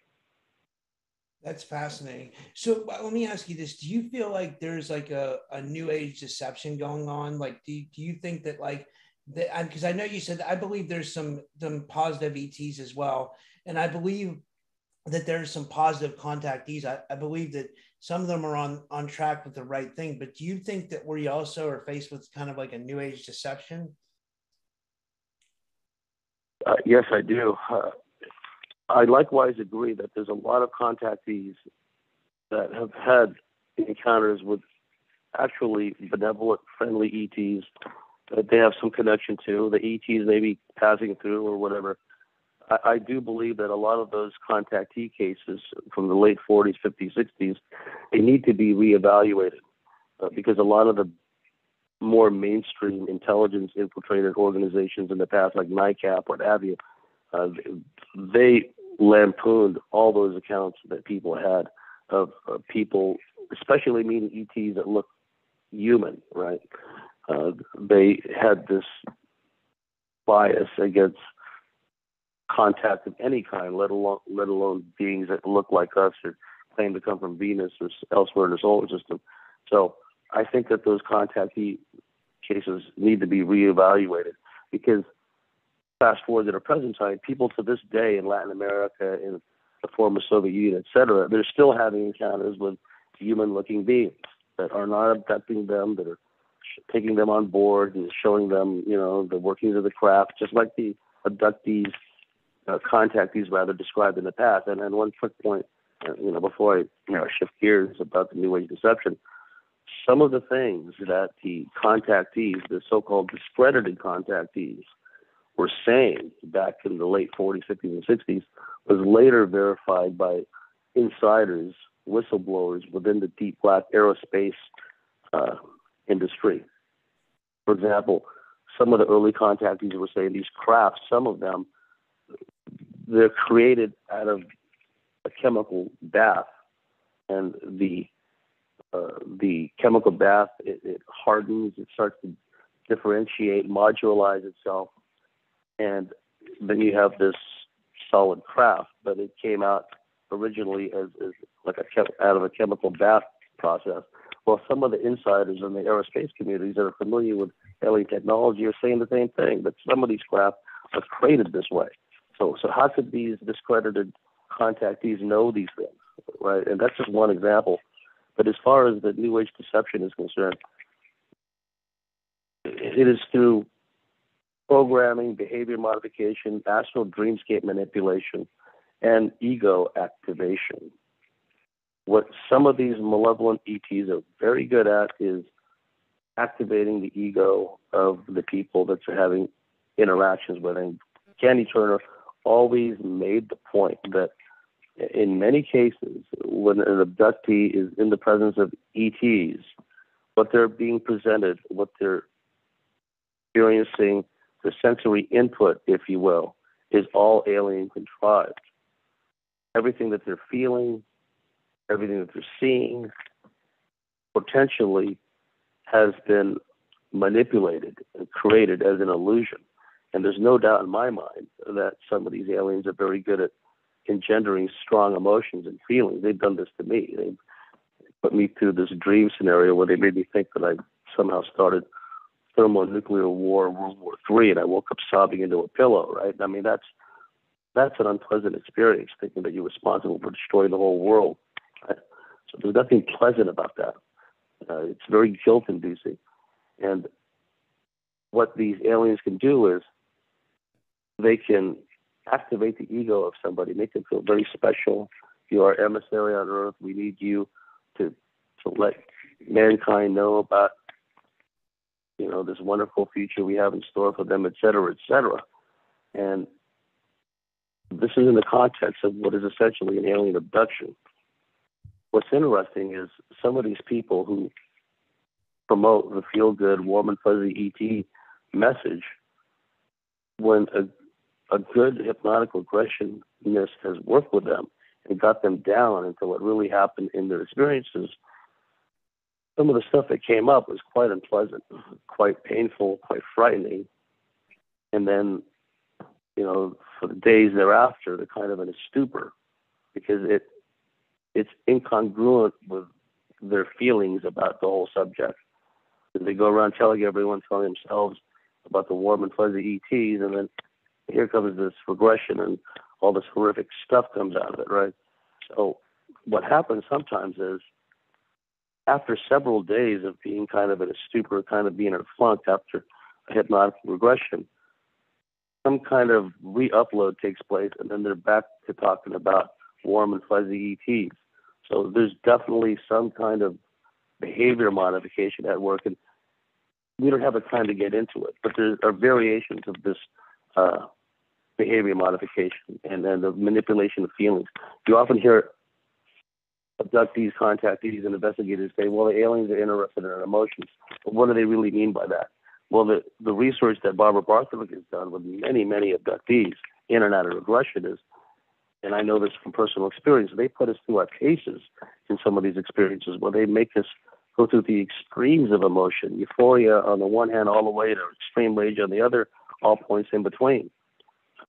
That's fascinating. So let me ask you this: Do you feel like there's like a, a new age deception going on? Like, do you, do you think that like that? Because I know you said I believe there's some some positive ETs as well, and I believe that there's some positive contactees. I, I believe that some of them are on on track with the right thing. But do you think that we also are faced with kind of like a new age deception? Uh, yes, I do. Uh, I likewise agree that there's a lot of contactees that have had encounters with actually benevolent, friendly ETs that they have some connection to. The ETs may be passing through or whatever. I, I do believe that a lot of those contactee cases from the late 40s, 50s, 60s, they need to be reevaluated uh, because a lot of the more mainstream intelligence infiltrated organizations in the past, like NICAP, what have you, uh, they lampooned all those accounts that people had of, people, especially meeting ETs that looked human, right? Uh, they had this bias against contact of any kind, let alone let alone beings that look like us or claim to come from Venus or elsewhere in the solar system. So I think that those contactee cases need to be reevaluated because fast forward to the present time, people to this day in Latin America, in the former Soviet Union, et cetera, they're still having encounters with human-looking beings that are not abducting them, that are taking them on board and showing them, you know, the workings of the craft, just like the abductees uh, contactees rather described in the past. And then one quick point, uh, you know, before I you know shift gears about the New Age deception, some of the things that the contactees, the so-called discredited contactees, were saying back in the late 40s, 50s, and 60s was later verified by insiders, whistleblowers within the deep black aerospace uh, industry. For example, some of the early contactees were saying these crafts, some of them they're created out of a chemical bath, and the uh, the chemical bath it, it hardens, it starts to differentiate, modularize itself, and then you have this solid craft. But it came out originally as, as like a out of a chemical bath process. Well, some of the insiders in the aerospace communities that are familiar with alien technology are saying the same thing. But some of these craft are created this way. So, so how could these discredited contactees know these things, right? And that's just one example. But as far as the New Age deception is concerned, it is through programming, behavior modification, astral dreamscape manipulation, and ego activation. What some of these malevolent ETs are very good at is activating the ego of the people that they're having interactions with. And Candy Turner always made the point that in many cases, when an abductee is in the presence of ETs, what they're being presented, what they're experiencing, the sensory input, if you will, is all alien contrived. Everything that they're feeling, everything that they're seeing, potentially has been manipulated and created as an illusion. And there's no doubt in my mind that some of these aliens are very good at engendering strong emotions and feelings. They've done this to me. They put me through this dream scenario where they made me think that I somehow started thermonuclear war, World War Three, and I woke up sobbing into a pillow. Right? I mean, that's that's an unpleasant experience, thinking that you're responsible for destroying the whole world. Right? So there's nothing pleasant about that. Uh, it's very guilt-inducing, and what these aliens can do is they can activate the ego of somebody, make them feel very special. You are emissary on earth. We need you to to let mankind know about you know this wonderful future we have in store for them, et cetera, et cetera. And this is in the context of what is essentially an alien abduction. What's interesting is some of these people who promote the feel good, warm and fuzzy ET message, when a, a good hypnotic regressionist has worked with them and got them down into what really happened in their experiences, some of the stuff that came up was quite unpleasant, quite painful, quite frightening. And then, you know, for the days thereafter, they're kind of in a stupor because it it's incongruent with their feelings about the whole subject. They go around telling everyone, telling themselves about the warm and fuzzy ETs, and then here comes this regression and all this horrific stuff comes out of it, right? So what happens sometimes is after several days of being kind of in a stupor, kind of being in a funk after a hypnotic regression, some kind of re-upload takes place, and then they're back to talking about warm and fuzzy ETs. So there's definitely some kind of behavior modification at work, and we don't have the time to get into it. But there are variations of this uh, behavior modification and then the manipulation of feelings. You often hear abductees, contactees, and investigators say, well, the aliens are interested in our emotions. But what do they really mean by that? Well, the, the research that Barbara Bartholic has done with many, many abductees in and out of regression is, and I know this from personal experience, they put us through our cases in some of these experiences where they make us go through the extremes of emotion, euphoria on the one hand, all the way to extreme rage on the other, all points in between.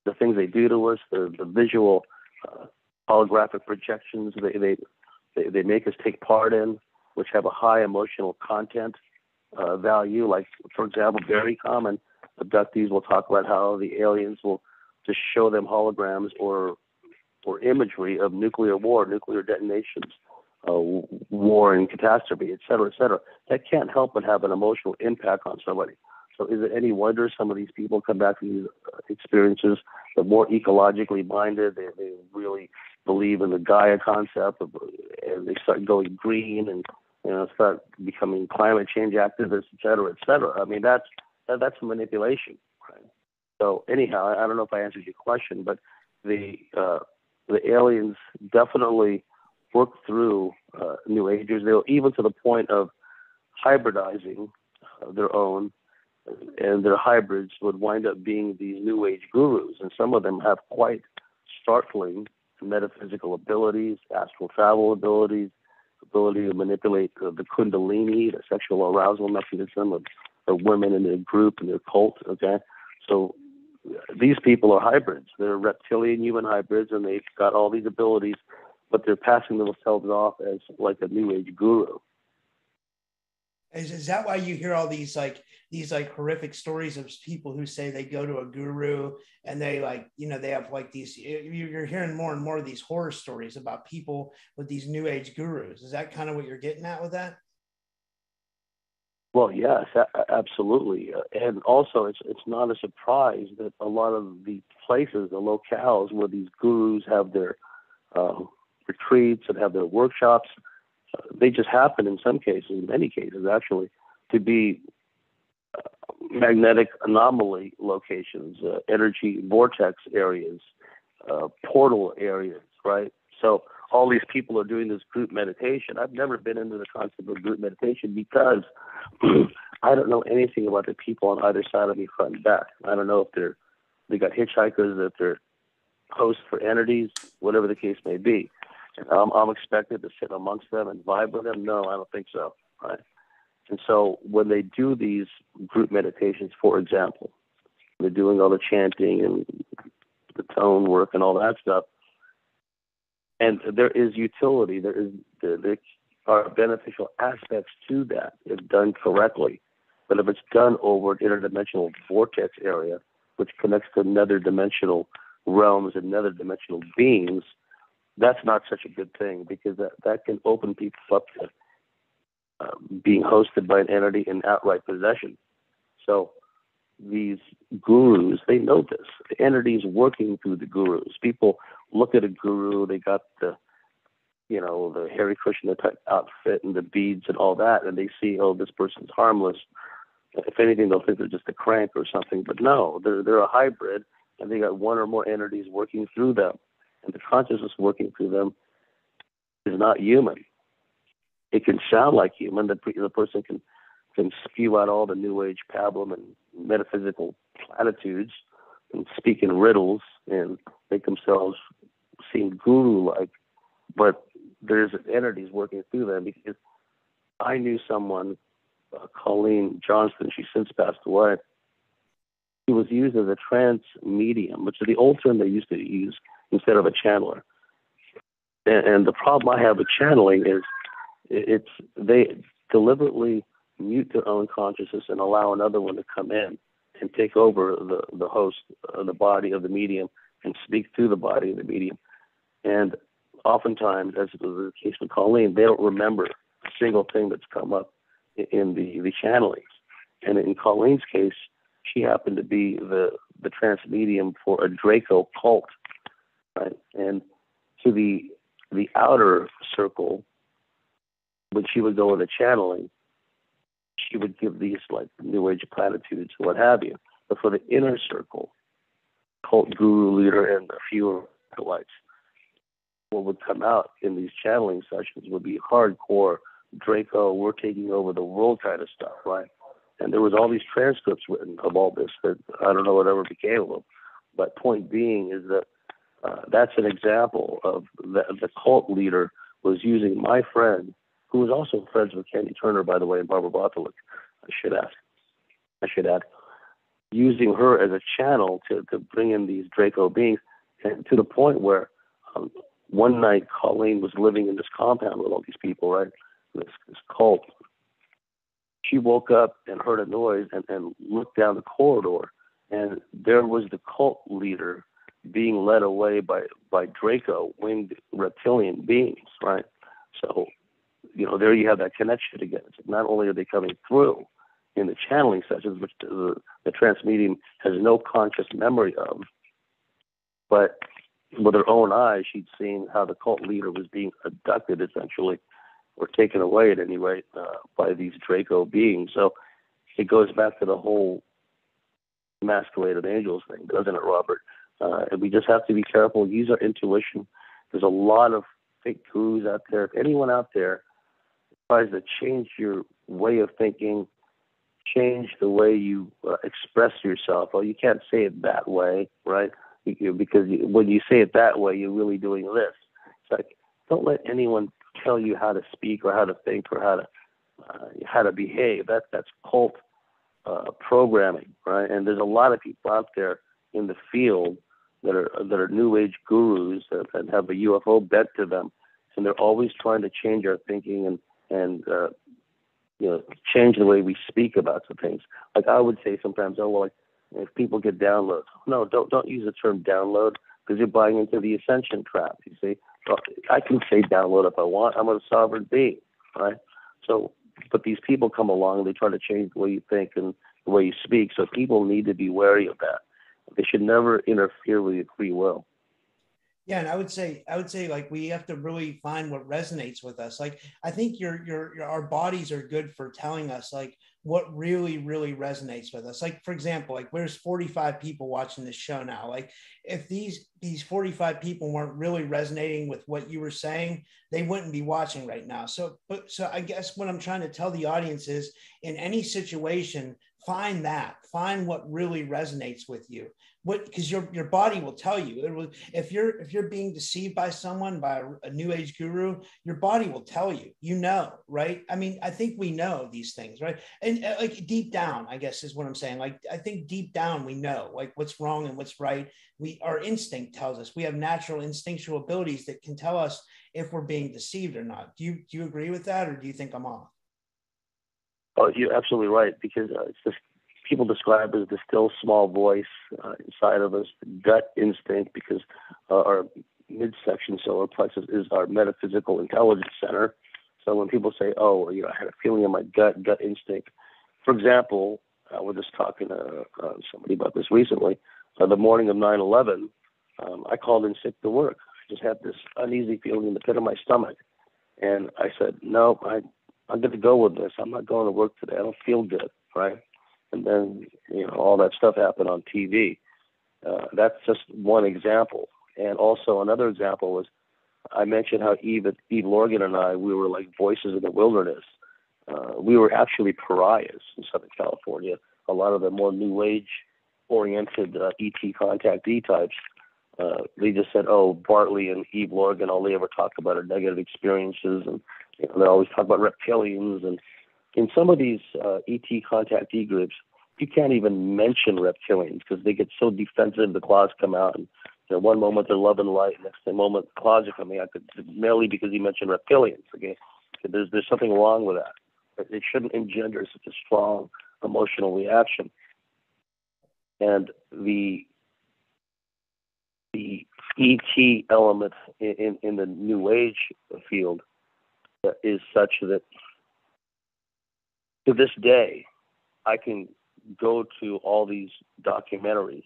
The things they do to us, the, the visual uh, holographic projections they, they, they, they make us take part in, which have a high emotional content uh, value. Like, for example, very common abductees will talk about how the aliens will just show them holograms or or imagery of nuclear war, nuclear detonations, uh, war and catastrophe, et cetera, et cetera. That can't help but have an emotional impact on somebody. So is it any wonder some of these people come back from these uh, experiences? They're more ecologically minded. They, they really believe in the Gaia concept, of, and they start going green and you know start becoming climate change activists, et cetera, et cetera. I mean that's that, that's manipulation. Right? So anyhow, I, I don't know if I answered your question, but the uh, the aliens definitely work through uh, New Agers. They'll even to the point of hybridizing uh, their own, and their hybrids would wind up being these New Age gurus, and some of them have quite startling metaphysical abilities, astral travel abilities, ability to manipulate uh, the Kundalini, the sexual arousal mechanism of, of women in their group and their cult. Okay, so these people are hybrids. They're reptilian human hybrids, and they've got all these abilities but they're passing themselves off as like a new age guru. Is, is that why you hear all these like these like horrific stories of people who say they go to a guru and they like you know they have like these you're hearing more and more of these horror stories about people with these new age gurus is that kind of what you're getting at with that well yes absolutely uh, and also it's it's not a surprise that a lot of the places the locales where these gurus have their um, retreats and have their workshops. They just happen in some cases, in many cases actually, to be uh, magnetic anomaly locations, uh, energy vortex areas, uh, portal areas, right? So all these people are doing this group meditation. I've never been into the concept of group meditation because I don't know anything about the people on either side of me, front and back. I don't know if they're they got hitchhikers, if they're hosts for entities, whatever the case may be. I'm, I'm expected to sit amongst them and vibe with them. No, I don't think so. Right. And so when they do these group meditations, for example, they're doing all the chanting and the tone work and all that stuff. And there is utility. There is there are beneficial aspects to that if done correctly. But if it's done over an interdimensional vortex area, which connects to another dimensional realms and another dimensional beings, that's not such a good thing because that, that can open people up to uh, being hosted by an entity in outright possession. So these gurus, they know this. The entities working through the gurus. People look at a guru, they got the, you know, the Hare Krishna type outfit and the beads and all that, and they see, oh, this person's harmless. If anything, they'll think they're just a crank or something. But no, they're they're a hybrid, and they got one or more entities working through them, and the consciousness working through them is not human. It can sound like human. The the person can can spew out all the New Age pablum and metaphysical platitudes and speak in riddles and make themselves seem guru-like, but there's entities working through them because I knew someone, uh, Colleen Johnston, she since passed away. She was used as a trance medium, which is the old term they used to use instead of a channeler. And, and the problem I have with channeling is it's they deliberately mute their own consciousness and allow another one to come in and take over the, the host, uh, the body of the medium, and speak through the body of the medium. And oftentimes, as was the case with Colleen, they don't remember a single thing that's come up in the, the channelings. And in Colleen's case, she happened to be the, the trance medium for a Draco cult. Right? And to the the outer circle, when she would go into channeling, she would give these like New Age platitudes, what have you. But for the inner circle, cult guru leader and a few acolytes, what would come out in these channeling sessions would be hardcore Draco, we're taking over the world kind of stuff, right? And there was all these transcripts written of all this that I don't know whatever became of them. But point being is that uh, that's an example of the, the cult leader was using my friend who was also friends with Candy Turner, by the way, and Barbara Bartholic, I should ask. I should add, using her as a channel to, to bring in these Draco beings, and to the point where um, one night Colleen was living in this compound with all these people, right? This, this cult. She woke up and heard a noise and, and looked down the corridor, and there was the cult leader being led away by by Draco, winged reptilian beings, right? So you know, there you have that connection again. Not only are they coming through in the channeling sessions, which the, the trance medium has no conscious memory of, but with her own eyes, she'd seen how the cult leader was being abducted, essentially, or taken away at any rate uh, by these Draco beings. So it goes back to the whole masquerade of angels thing, doesn't it, Robert? Uh, and we just have to be careful, use our intuition. There's a lot of fake gurus out there. If anyone out there tries to change your way of thinking, change the way you uh, express yourself. Well, you can't say it that way, right? You, because you, when you say it that way, you're really doing this. It's like don't let anyone tell you how to speak or how to think or how to uh, how to behave. That that's cult uh, programming, right? And there's a lot of people out there in the field that are that are new age gurus that, that have a UFO bent to them, and they're always trying to change our thinking and and uh, you know change the way we speak about some things. Like I would say sometimes, oh well, if people get downloads, no, don't don't use the term download because you're buying into the ascension trap. You see, I can say download if I want. I'm a sovereign being, right? So, but these people come along and they try to change the way you think and the way you speak. So people need to be wary of that. They should never interfere with your free will. Yeah, and I would say I would say like we have to really find what resonates with us. Like I think your, your your our bodies are good for telling us like what really really resonates with us. Like for example, like there's 45 people watching this show now. Like if these these 45 people weren't really resonating with what you were saying, they wouldn't be watching right now. So but so I guess what I'm trying to tell the audience is in any situation, find that, find what really resonates with you. What because your your body will tell you. It will, if you're if you're being deceived by someone by a, a, new age guru your body will tell you. You know right? I mean i think we know these things right? And uh, like deep down i guess is what i'm saying. Like i think deep down we know like what's wrong and what's right. We our instinct tells us. We have natural instinctual abilities that can tell us if we're being deceived or not. Do you do you agree with that or do you think i'm off Oh, you're absolutely right because uh, it's just people describe as the still small voice uh, inside of us, gut instinct, because uh, our midsection solar plexus is our metaphysical intelligence center. So when people say, "Oh, you know, I had a feeling in my gut, gut instinct," for example, I was just talking to uh, somebody about this recently. Uh, the morning of 9/11, um, I called in sick to work. I just had this uneasy feeling in the pit of my stomach, and I said, "No, I, I'm going to go with this. I'm not going to work today. I don't feel good." Right? And then you know all that stuff happened on TV. Uh, that's just one example. And also another example was I mentioned how Eve, Eve Lorgen and I, we were like voices in the wilderness. Uh, we were actually pariahs in Southern California. A lot of the more new age oriented uh, ET contactee types, uh, they just said, oh, Bartley and Eve Lorgen, all they ever talk about are negative experiences. And you know, they always talk about reptilians. And in some of these uh, ET contactee groups, you can't even mention reptilians because they get so defensive, the claws come out. And you know, one moment they're love and light, next moment the claws are coming out merely because you mentioned reptilians. Okay, there's there's something wrong with that. It shouldn't engender such a strong emotional reaction. And the the ET element in, in the New Age field is such that to this day, I can go to all these documentaries,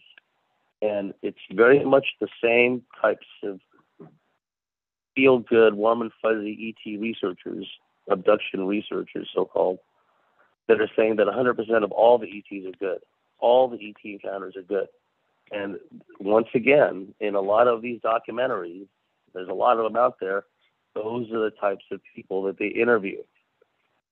and it's very much the same types of feel good, warm and fuzzy ET researchers abduction researchers, so called, that are saying that 100% of all the ETs are good. All the ET encounters are good. And once again, in a lot of these documentaries, there's a lot of them out there, those are the types of people that they interview.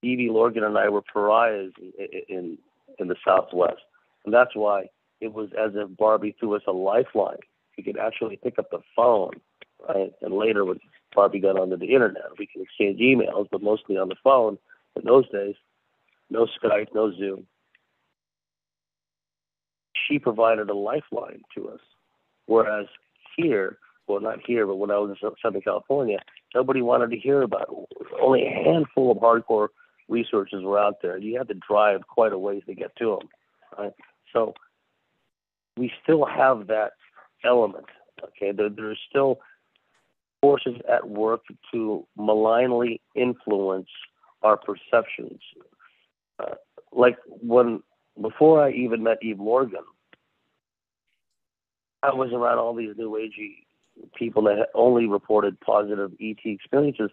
Evie Lorgen and I were pariahs in, in, in the Southwest. And that's why it was as if Barbie threw us a lifeline. We could actually pick up the phone, right? And later, when Barbie got onto the internet. We could exchange emails, but mostly on the phone. In those days, no Skype, no Zoom. She provided a lifeline to us. Whereas here, well, not here, but when I was in Southern California, nobody wanted to hear about it. Only a handful of hardcore researchers were out there. You had to drive quite a ways to get to them. Right? So we still have that element. Okay, there, there's still forces at work to malignly influence our perceptions. Uh, like when before I even met Eve Lorgen, I was around all these new agey people that only reported positive ET experiences,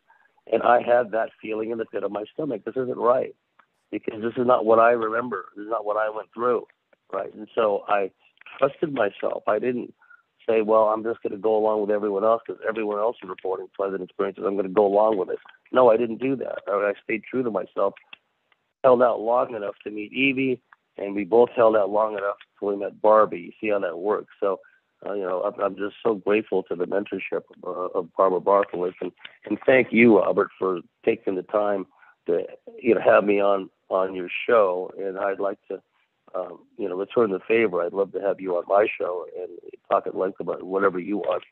and I had that feeling in the pit of my stomach. This isn't right because this is not what I remember. This is not what I went through, right? And so I trusted myself. I didn't say, well, I'm just going to go along with everyone else because everyone else is reporting pleasant experiences. I'm going to go along with it. No, I didn't do that. I stayed true to myself, held out long enough to meet Evie, and we both held out long enough until we met Barbie. You see how that works. So, uh, you know, I'm, I'm just so grateful to the mentorship of, uh, of Barbara Bartholic, and, and thank you, Robert, for taking the time to you know have me on on your show. And I'd like to um, you know, return the favor. I'd love to have you on my show and talk at length about whatever you want.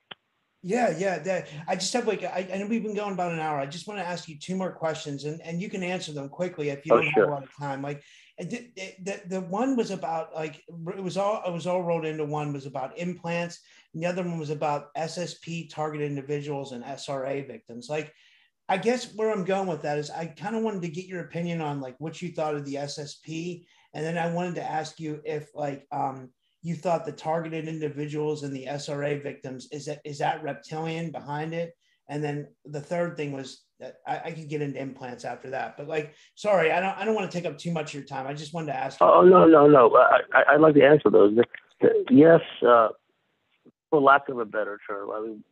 Yeah, yeah. That, I just have like, I, I know we've been going about an hour. I just want to ask you two more questions, and, and you can answer them quickly if you oh, don't sure. have a lot of time. Like, the, the, the one was about like it was all it was all rolled into one was about implants, and the other one was about SSP targeted individuals and SRA victims. Like, I guess where I'm going with that is I kind of wanted to get your opinion on like what you thought of the SSP and then I wanted to ask you if like um, you thought the targeted individuals and the SRA victims is that is that reptilian behind it? And then the third thing was I, I could get into implants after that, but like, sorry, I don't I don't want to take up too much of your time. I just wanted to ask. Oh no no no! I, I'd like to answer those. Yes, uh, for lack of a better term, I mean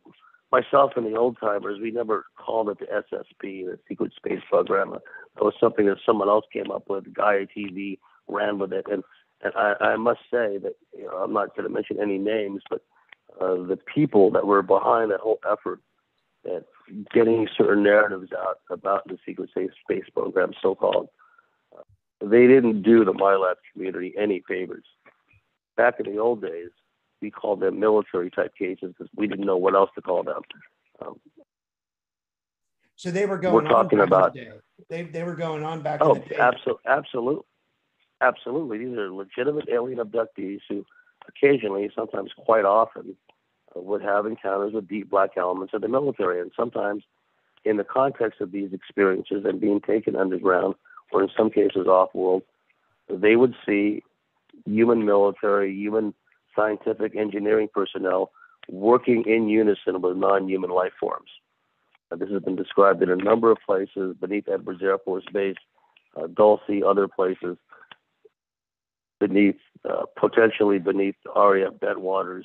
myself and the old timers, we never called it the SSP, the Secret Space Program. That was something that someone else came up with, Gaia TV ran with it. And, and I, I must say that you know, I'm not going to mention any names, but uh, the people that were behind that whole effort at getting certain narratives out about the secret space program, so-called, uh, they didn't do the MILAB community any favors. Back in the old days, we called them military type cases because we didn't know what else to call them. Um, so they were going. We're talking about. The they they were going on back. Oh, absolutely, absolutely, Absolutely. These are legitimate alien abductees who occasionally, sometimes quite often, would have encounters with deep black elements of the military. And sometimes, in the context of these experiences and being taken underground, or in some cases off world, they would see human military, human scientific engineering personnel working in unison with non-human life forms. Uh, this has been described in a number of places beneath Edwards Air Force Base, uh, Dulce, other places, beneath, uh, potentially beneath RAF Bentwaters,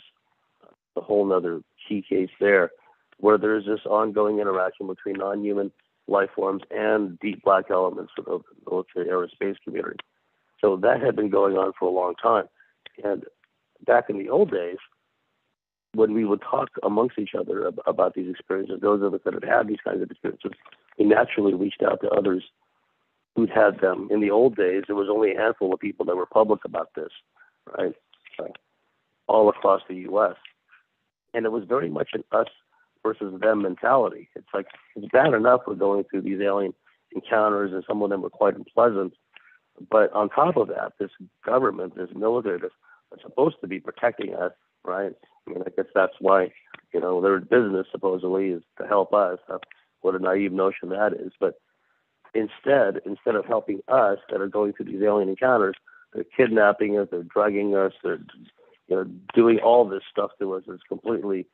a whole other key case there, where there's this ongoing interaction between non-human life forms and deep black elements of the military aerospace community. So that had been going on for a long time. And back in the old days, when we would talk amongst each other about these experiences, those of us that had had these kinds of experiences, we naturally reached out to others who'd had them. In the old days, there was only a handful of people that were public about this, right? All across the U.S. And it was very much an us versus them mentality. It's like it's bad enough we're going through these alien encounters, and some of them were quite unpleasant. But on top of that, this government, this military, are supposed to be protecting us, right? I mean, I guess that's why, you know, their business supposedly is to help us. What a naive notion that is. But instead, instead of helping us that are going through these alien encounters, they're kidnapping us, they're drugging us, they're you know doing all this stuff to us is completely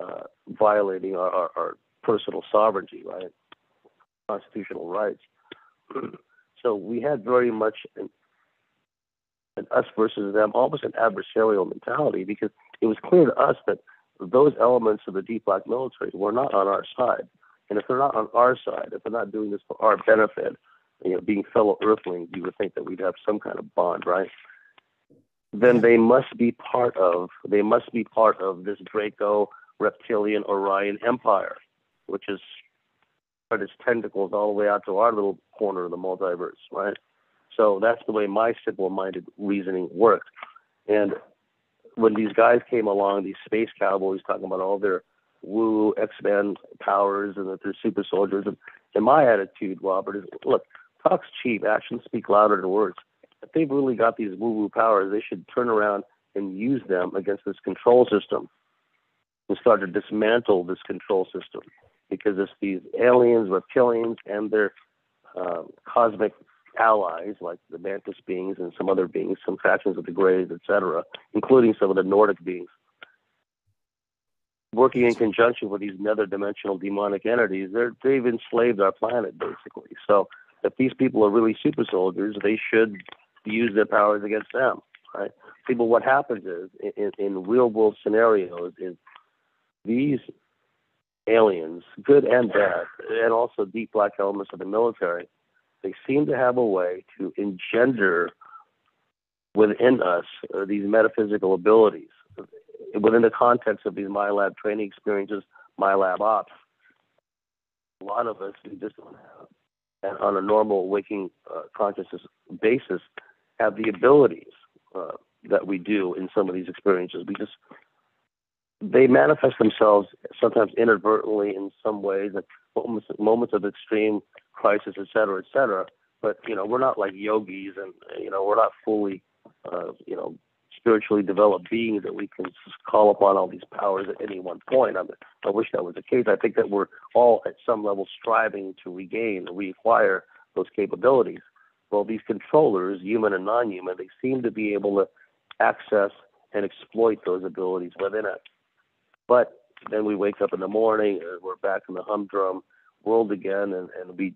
uh, violating our, our, our personal sovereignty, right? Constitutional rights. so we had very much an an us versus them, almost an adversarial mentality, because it was clear to us that those elements of the deep black military were not on our side. And if they're not on our side, if they're not doing this for our benefit, you know, being fellow Earthlings, you would think that we'd have some kind of bond, right? Then they must be part of they must be part of this Draco reptilian Orion empire, which is spread its tentacles all the way out to our little corner of the multiverse, right? So that's the way my simple minded reasoning worked. And when these guys came along, these space cowboys talking about all their woo X Men powers and that they're super soldiers, and, and my attitude, Robert, is look, talk's cheap, actions speak louder than words. If they've really got these woo woo powers, they should turn around and use them against this control system and start to dismantle this control system because it's these aliens, reptilians, and their uh, cosmic allies like the mantis beings and some other beings, some factions of the Greys, etc., including some of the Nordic beings. Working in conjunction with these nether dimensional demonic entities, they've enslaved our planet basically. So if these people are really super soldiers, they should use their powers against them, right? People, what happens is in, in real world scenarios is these aliens, good and bad, and also deep black elements of the military, they seem to have a way to engender within us uh, these metaphysical abilities within the context of these MILAB training experiences, MILAB ops. A lot of us, we just don't have, and on a normal waking uh, consciousness basis, have the abilities uh, that we do in some of these experiences. We just they manifest themselves sometimes inadvertently in some ways, at moments, moments of extreme crisis, et cetera, et cetera. But you know, we're not like yogis, and you know, we're not fully, uh, you know, spiritually developed beings that we can call upon all these powers at any one point. I, mean, I wish that was the case. I think that we're all at some level striving to regain, reacquire those capabilities. Well, these controllers, human and non-human, they seem to be able to access and exploit those abilities within it. But then we wake up in the morning and we're back in the humdrum world again, and, and we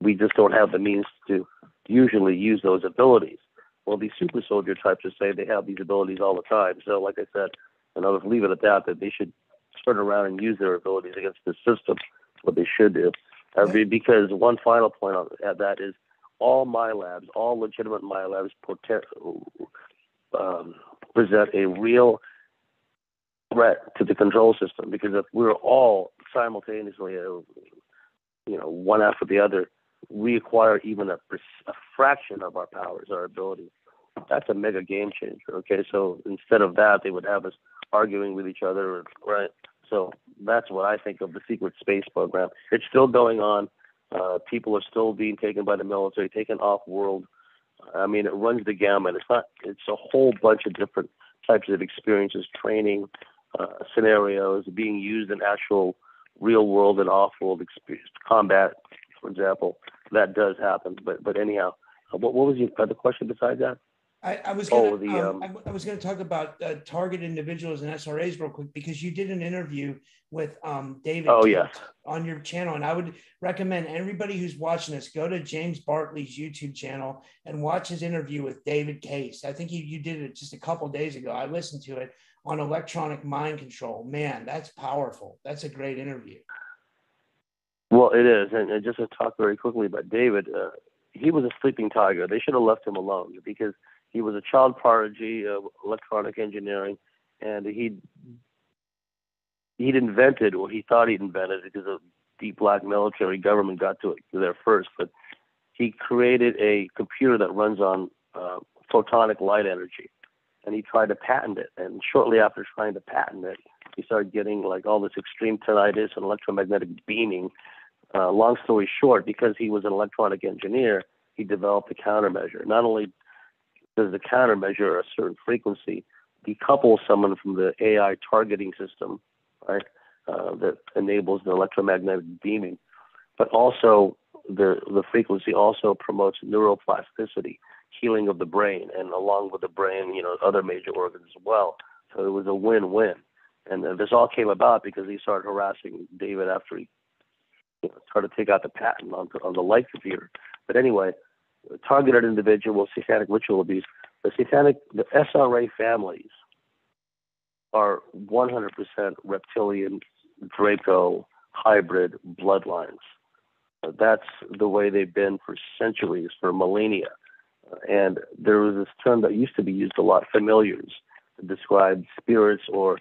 we just don't have the means to usually use those abilities. Well, these super soldier types just say they have these abilities all the time. So, like I said, and I'll just leave it at that, that they should turn around and use their abilities against the system, what they should do. Uh, because one final point on that is all my labs, all legitimate MILABs labs, um, present a real threat to the control system because if we're all simultaneously, uh, you know, one after the other, we acquire even a, a fraction of our powers, our abilities. That's a mega game changer. Okay, so instead of that, they would have us arguing with each other, right? So that's what I think of the secret space program. It's still going on. Uh, people are still being taken by the military, taken off world. I mean, it runs the gamut. It's not. It's a whole bunch of different types of experiences, training, uh, scenarios being used in actual real world and off world experience combat, for example. That does happen. But but anyhow, what, what was your other question besides that? I, I was gonna, oh, the, um, um, I, I, was going to talk about uh, target individuals and SRAs real quick because you did an interview with um, David. Oh yes. On your channel, and I would recommend everybody who's watching this go to James Bartley's YouTube channel and watch his interview with David Case. I think you you did it just a couple days ago. I listened to it on electronic mind control. Man, that's powerful. That's a great interview. Well, it is, and, and just to talk very quickly about David, uh, he was a sleeping tiger. They should have left him alone because he was a child prodigy of electronic engineering, and he he'd invented, or he thought he'd invented, because the deep black military government got to it there first. But he created a computer that runs on uh, photonic light energy, and he tried to patent it. And shortly after trying to patent it, he started getting like all this extreme tinnitus and electromagnetic beaming. Uh, long story short, because he was an electronic engineer, he developed a countermeasure. Not only does the countermeasure a certain frequency decouple someone from the AI targeting system, right, uh, that enables the electromagnetic beaming, but also the the frequency also promotes neuroplasticity, healing of the brain, and along with the brain, you know, other major organs as well. So it was a win-win, and uh, this all came about because he started harassing David after he you know, to take out the patent on on the light computer. But anyway, targeted individual satanic ritual abuse. The satanic, the SRA families are 100% reptilian Draco hybrid bloodlines. Uh, that's the way they've been for centuries, for millennia. And there was this term that used to be used a lot, familiars, to describe spirits or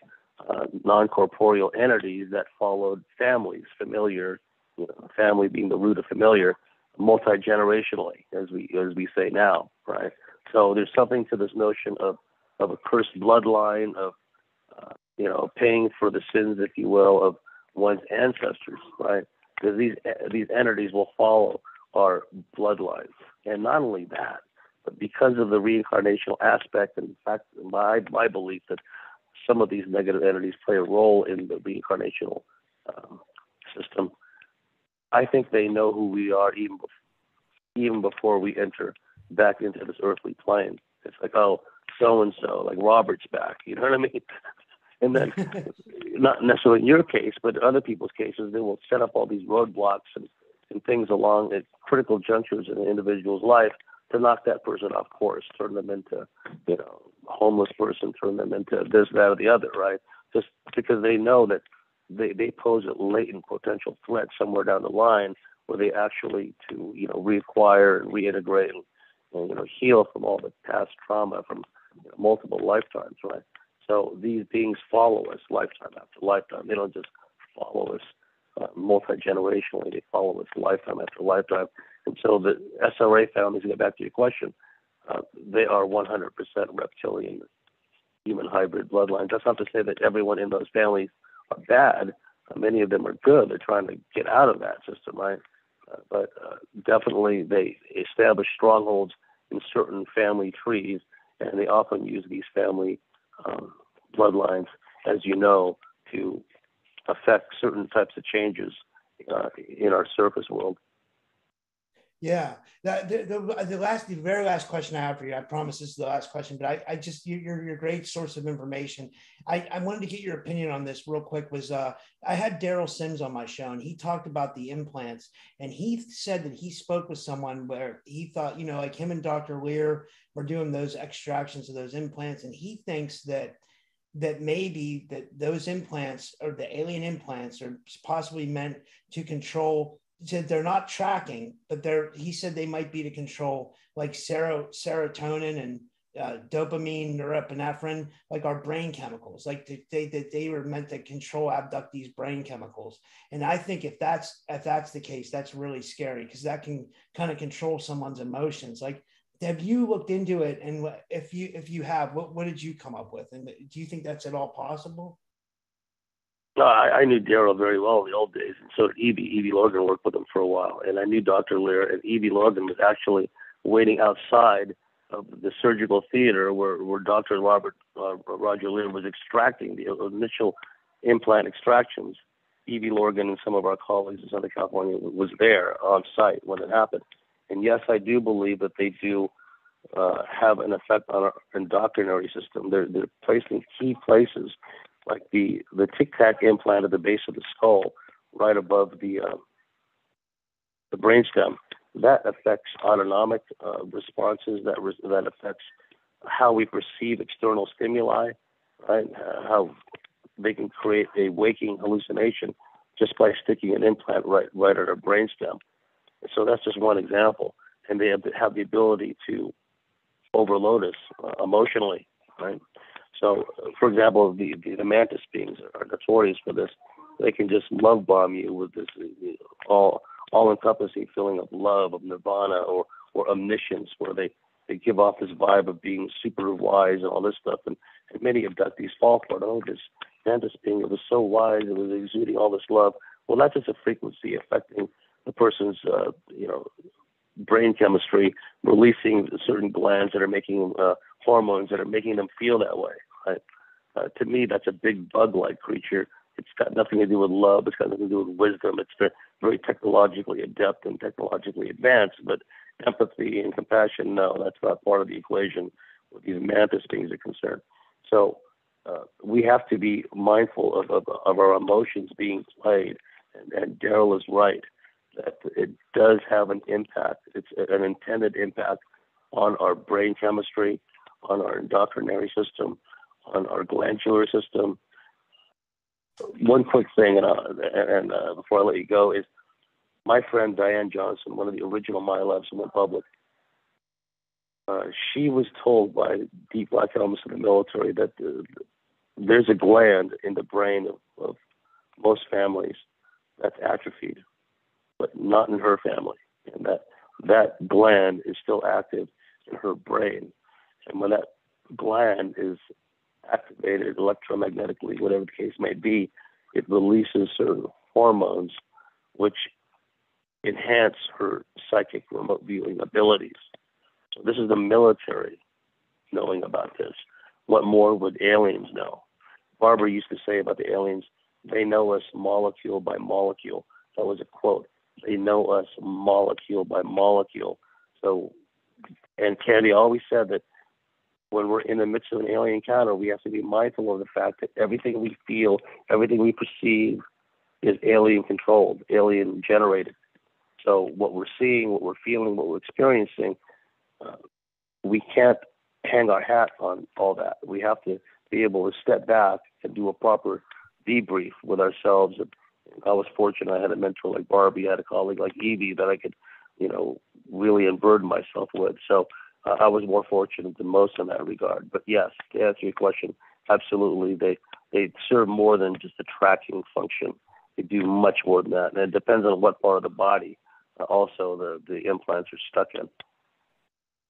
uh, non corporeal entities that followed families, familiar, you know, family being the root of familiar, multi generationally, as we as we say now, right? So there's something to this notion of of a cursed bloodline of uh, you know paying for the sins, if you will, of one's ancestors, right? Because these these entities will follow our bloodlines, and not only that, but because of the reincarnational aspect, and in fact, my my belief that some of these negative entities play a role in the reincarnational um, system I think they know who we are even even before we enter back into this earthly plane. It's like, oh, so and so, like Robert's back. You know what I mean? and then, not necessarily in your case, but other people's cases, they will set up all these roadblocks and, and things along at critical junctures in an individual's life to knock that person off course, turn them into, you know, a homeless person, turn them into this, that, or the other, right? Just because they know that they, they pose a latent potential threat somewhere down the line where they actually to you know reacquire and reintegrate and, and you know heal from all the past trauma from you know, multiple lifetimes, right? So these beings follow us lifetime after lifetime. They don't just follow us uh, multi generationally; they follow us lifetime after lifetime. And so the SRA families, get back to your question, uh, they are 100% reptilian human hybrid bloodlines. That's not to say that everyone in those families bad. Uh, many of them are good. They're trying to get out of that system, right? Uh, but uh, definitely they establish strongholds in certain family trees, and they often use these family um, bloodlines, as you know, to affect certain types of changes uh, in our surface world. Yeah, the, the, the, last, the very last question I have for you, I promise this is the last question, but I, I just, you're, you're a great source of information. I, I wanted to get your opinion on this real quick was, uh, I had Derrel Sims on my show and he talked about the implants and he said that he spoke with someone where he thought, you know, like him and Dr. Leir were doing those extractions of those implants. And he thinks that, that maybe that those implants or the alien implants are possibly meant to control said they're not tracking, but they're he said they might be to control like serotonin and uh, dopamine, norepinephrine, like our brain chemicals, like they, they, they, were meant to control, abduct these brain chemicals. And I think if that's, if that's the case, that's really scary because that can kind of control someone's emotions. Like, have you looked into it? And if you, if you have, what, what did you come up with? And do you think that's at all possible? No, I, I knew Derrel very well in the old days, and so did Evie. Evie Lorgen worked with him for a while, and I knew Dr. Leir, and Evie Lorgen was actually waiting outside of the surgical theater where, where Dr. Robert uh, Roger Leir was extracting the initial implant extractions. Evie Lorgen and some of our colleagues in Southern California was there on site when it happened, And yes, I do believe that they do uh, have an effect on our endocrine system. They're, they're placed in key places, like the, the tic tac implant at the base of the skull, right above the, uh, the brainstem. That affects autonomic uh, responses, that, re- that affects how we perceive external stimuli, right? How they can create a waking hallucination just by sticking an implant right right at our brainstem. So that's just one example, and they have, have the ability to overload us uh, emotionally, right? So, for example, the, the, the mantis beings are notorious for this. They can just love bomb you with this all all encompassing feeling of love, of nirvana, or or omniscience, where they they give off this vibe of being super wise and all this stuff. And, and many abductees fall for it. Oh, this mantis being it was so wise, it was exuding all this love. Well, that's just a frequency affecting the person's uh, you know brain chemistry, releasing certain glands that are making uh, hormones that are making them feel that way. Right? Uh, to me, that's a big bug-like creature. It's got nothing to do with love. It's got nothing to do with wisdom. It's very, very technologically adept and technologically advanced. But empathy and compassion, no, that's not part of the equation where these mantis things are concerned. So uh, we have to be mindful of, of, of our emotions being played. And, and Derrel is right that it does have an impact. It's an intended impact on our brain chemistry, on our endocrinary system, on our glandular system. One quick thing, and, uh, and uh, before I let you go, is my friend Diane Johnson, one of the original Milabs who went public. Uh, she was told by deep black helmets in the military that the, there's a gland in the brain of, of most families that's atrophied but not in her family. And that that gland is still active in her brain. And when that gland is activated electromagnetically, whatever the case may be, it releases certain hormones which enhance her psychic remote viewing abilities. So this is the military knowing about this. What more would aliens know? Barbara used to say about the aliens, they know us molecule by molecule. That was a quote. They know us molecule by molecule. So, and Candy always said that when we're in the midst of an alien encounter, we have to be mindful of the fact that everything we feel, everything we perceive is alien controlled, alien generated. So, what we're seeing, what we're feeling, what we're experiencing, uh, we can't hang our hat on all that. We have to be able to step back and do a proper debrief with ourselves and I was fortunate. I had a mentor like Barbie. I had a colleague like Evie that I could, you know, really unburden myself with. So I was more fortunate than most in that regard. But yes, to answer your question, absolutely, they they serve more than just a tracking function. They do much more than that, and it depends on what part of the body. Uh, also, the the implants are stuck in.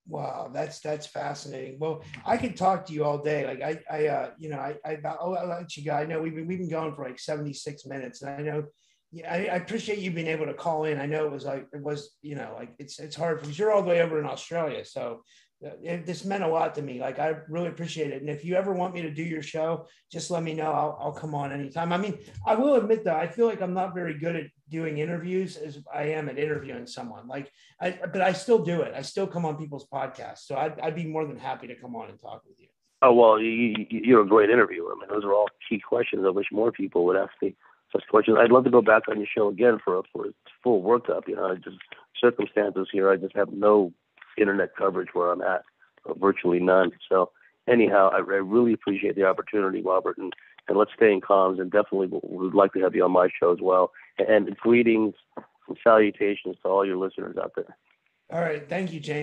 Wow, that's that's fascinating. Well, I could talk to you all day. Like I, I, uh, you know, I, I, I'll, I'll let you go. I know we've been we've been going for like seventy six minutes, and I know, yeah, I, I, appreciate you being able to call in. I know it was like it was, you know, like it's it's hard because you're all the way over in Australia, so uh, it, this meant a lot to me. Like I really appreciate it. And if you ever want me to do your show, just let me know. I'll, I'll come on anytime. I mean, I will admit though, I feel like I'm not very good at doing interviews as I am at interviewing someone. Like, I, but I still do it. I still come on people's podcasts. So I'd, I'd be more than happy to come on and talk with you. Oh well, you, are a great interviewer. I mean, those are all key questions. I wish more people would ask me such questions. I'd love to go back on your show again for a, for a full workup. You know, just circumstances here. I just have no internet coverage where I'm at, virtually none. So anyhow, I, I, really appreciate the opportunity, Robert, and, and let's stay in comms. And definitely, would like to have you on my show as well. And, and greetings and salutations to all your listeners out there. All right, thank you, James.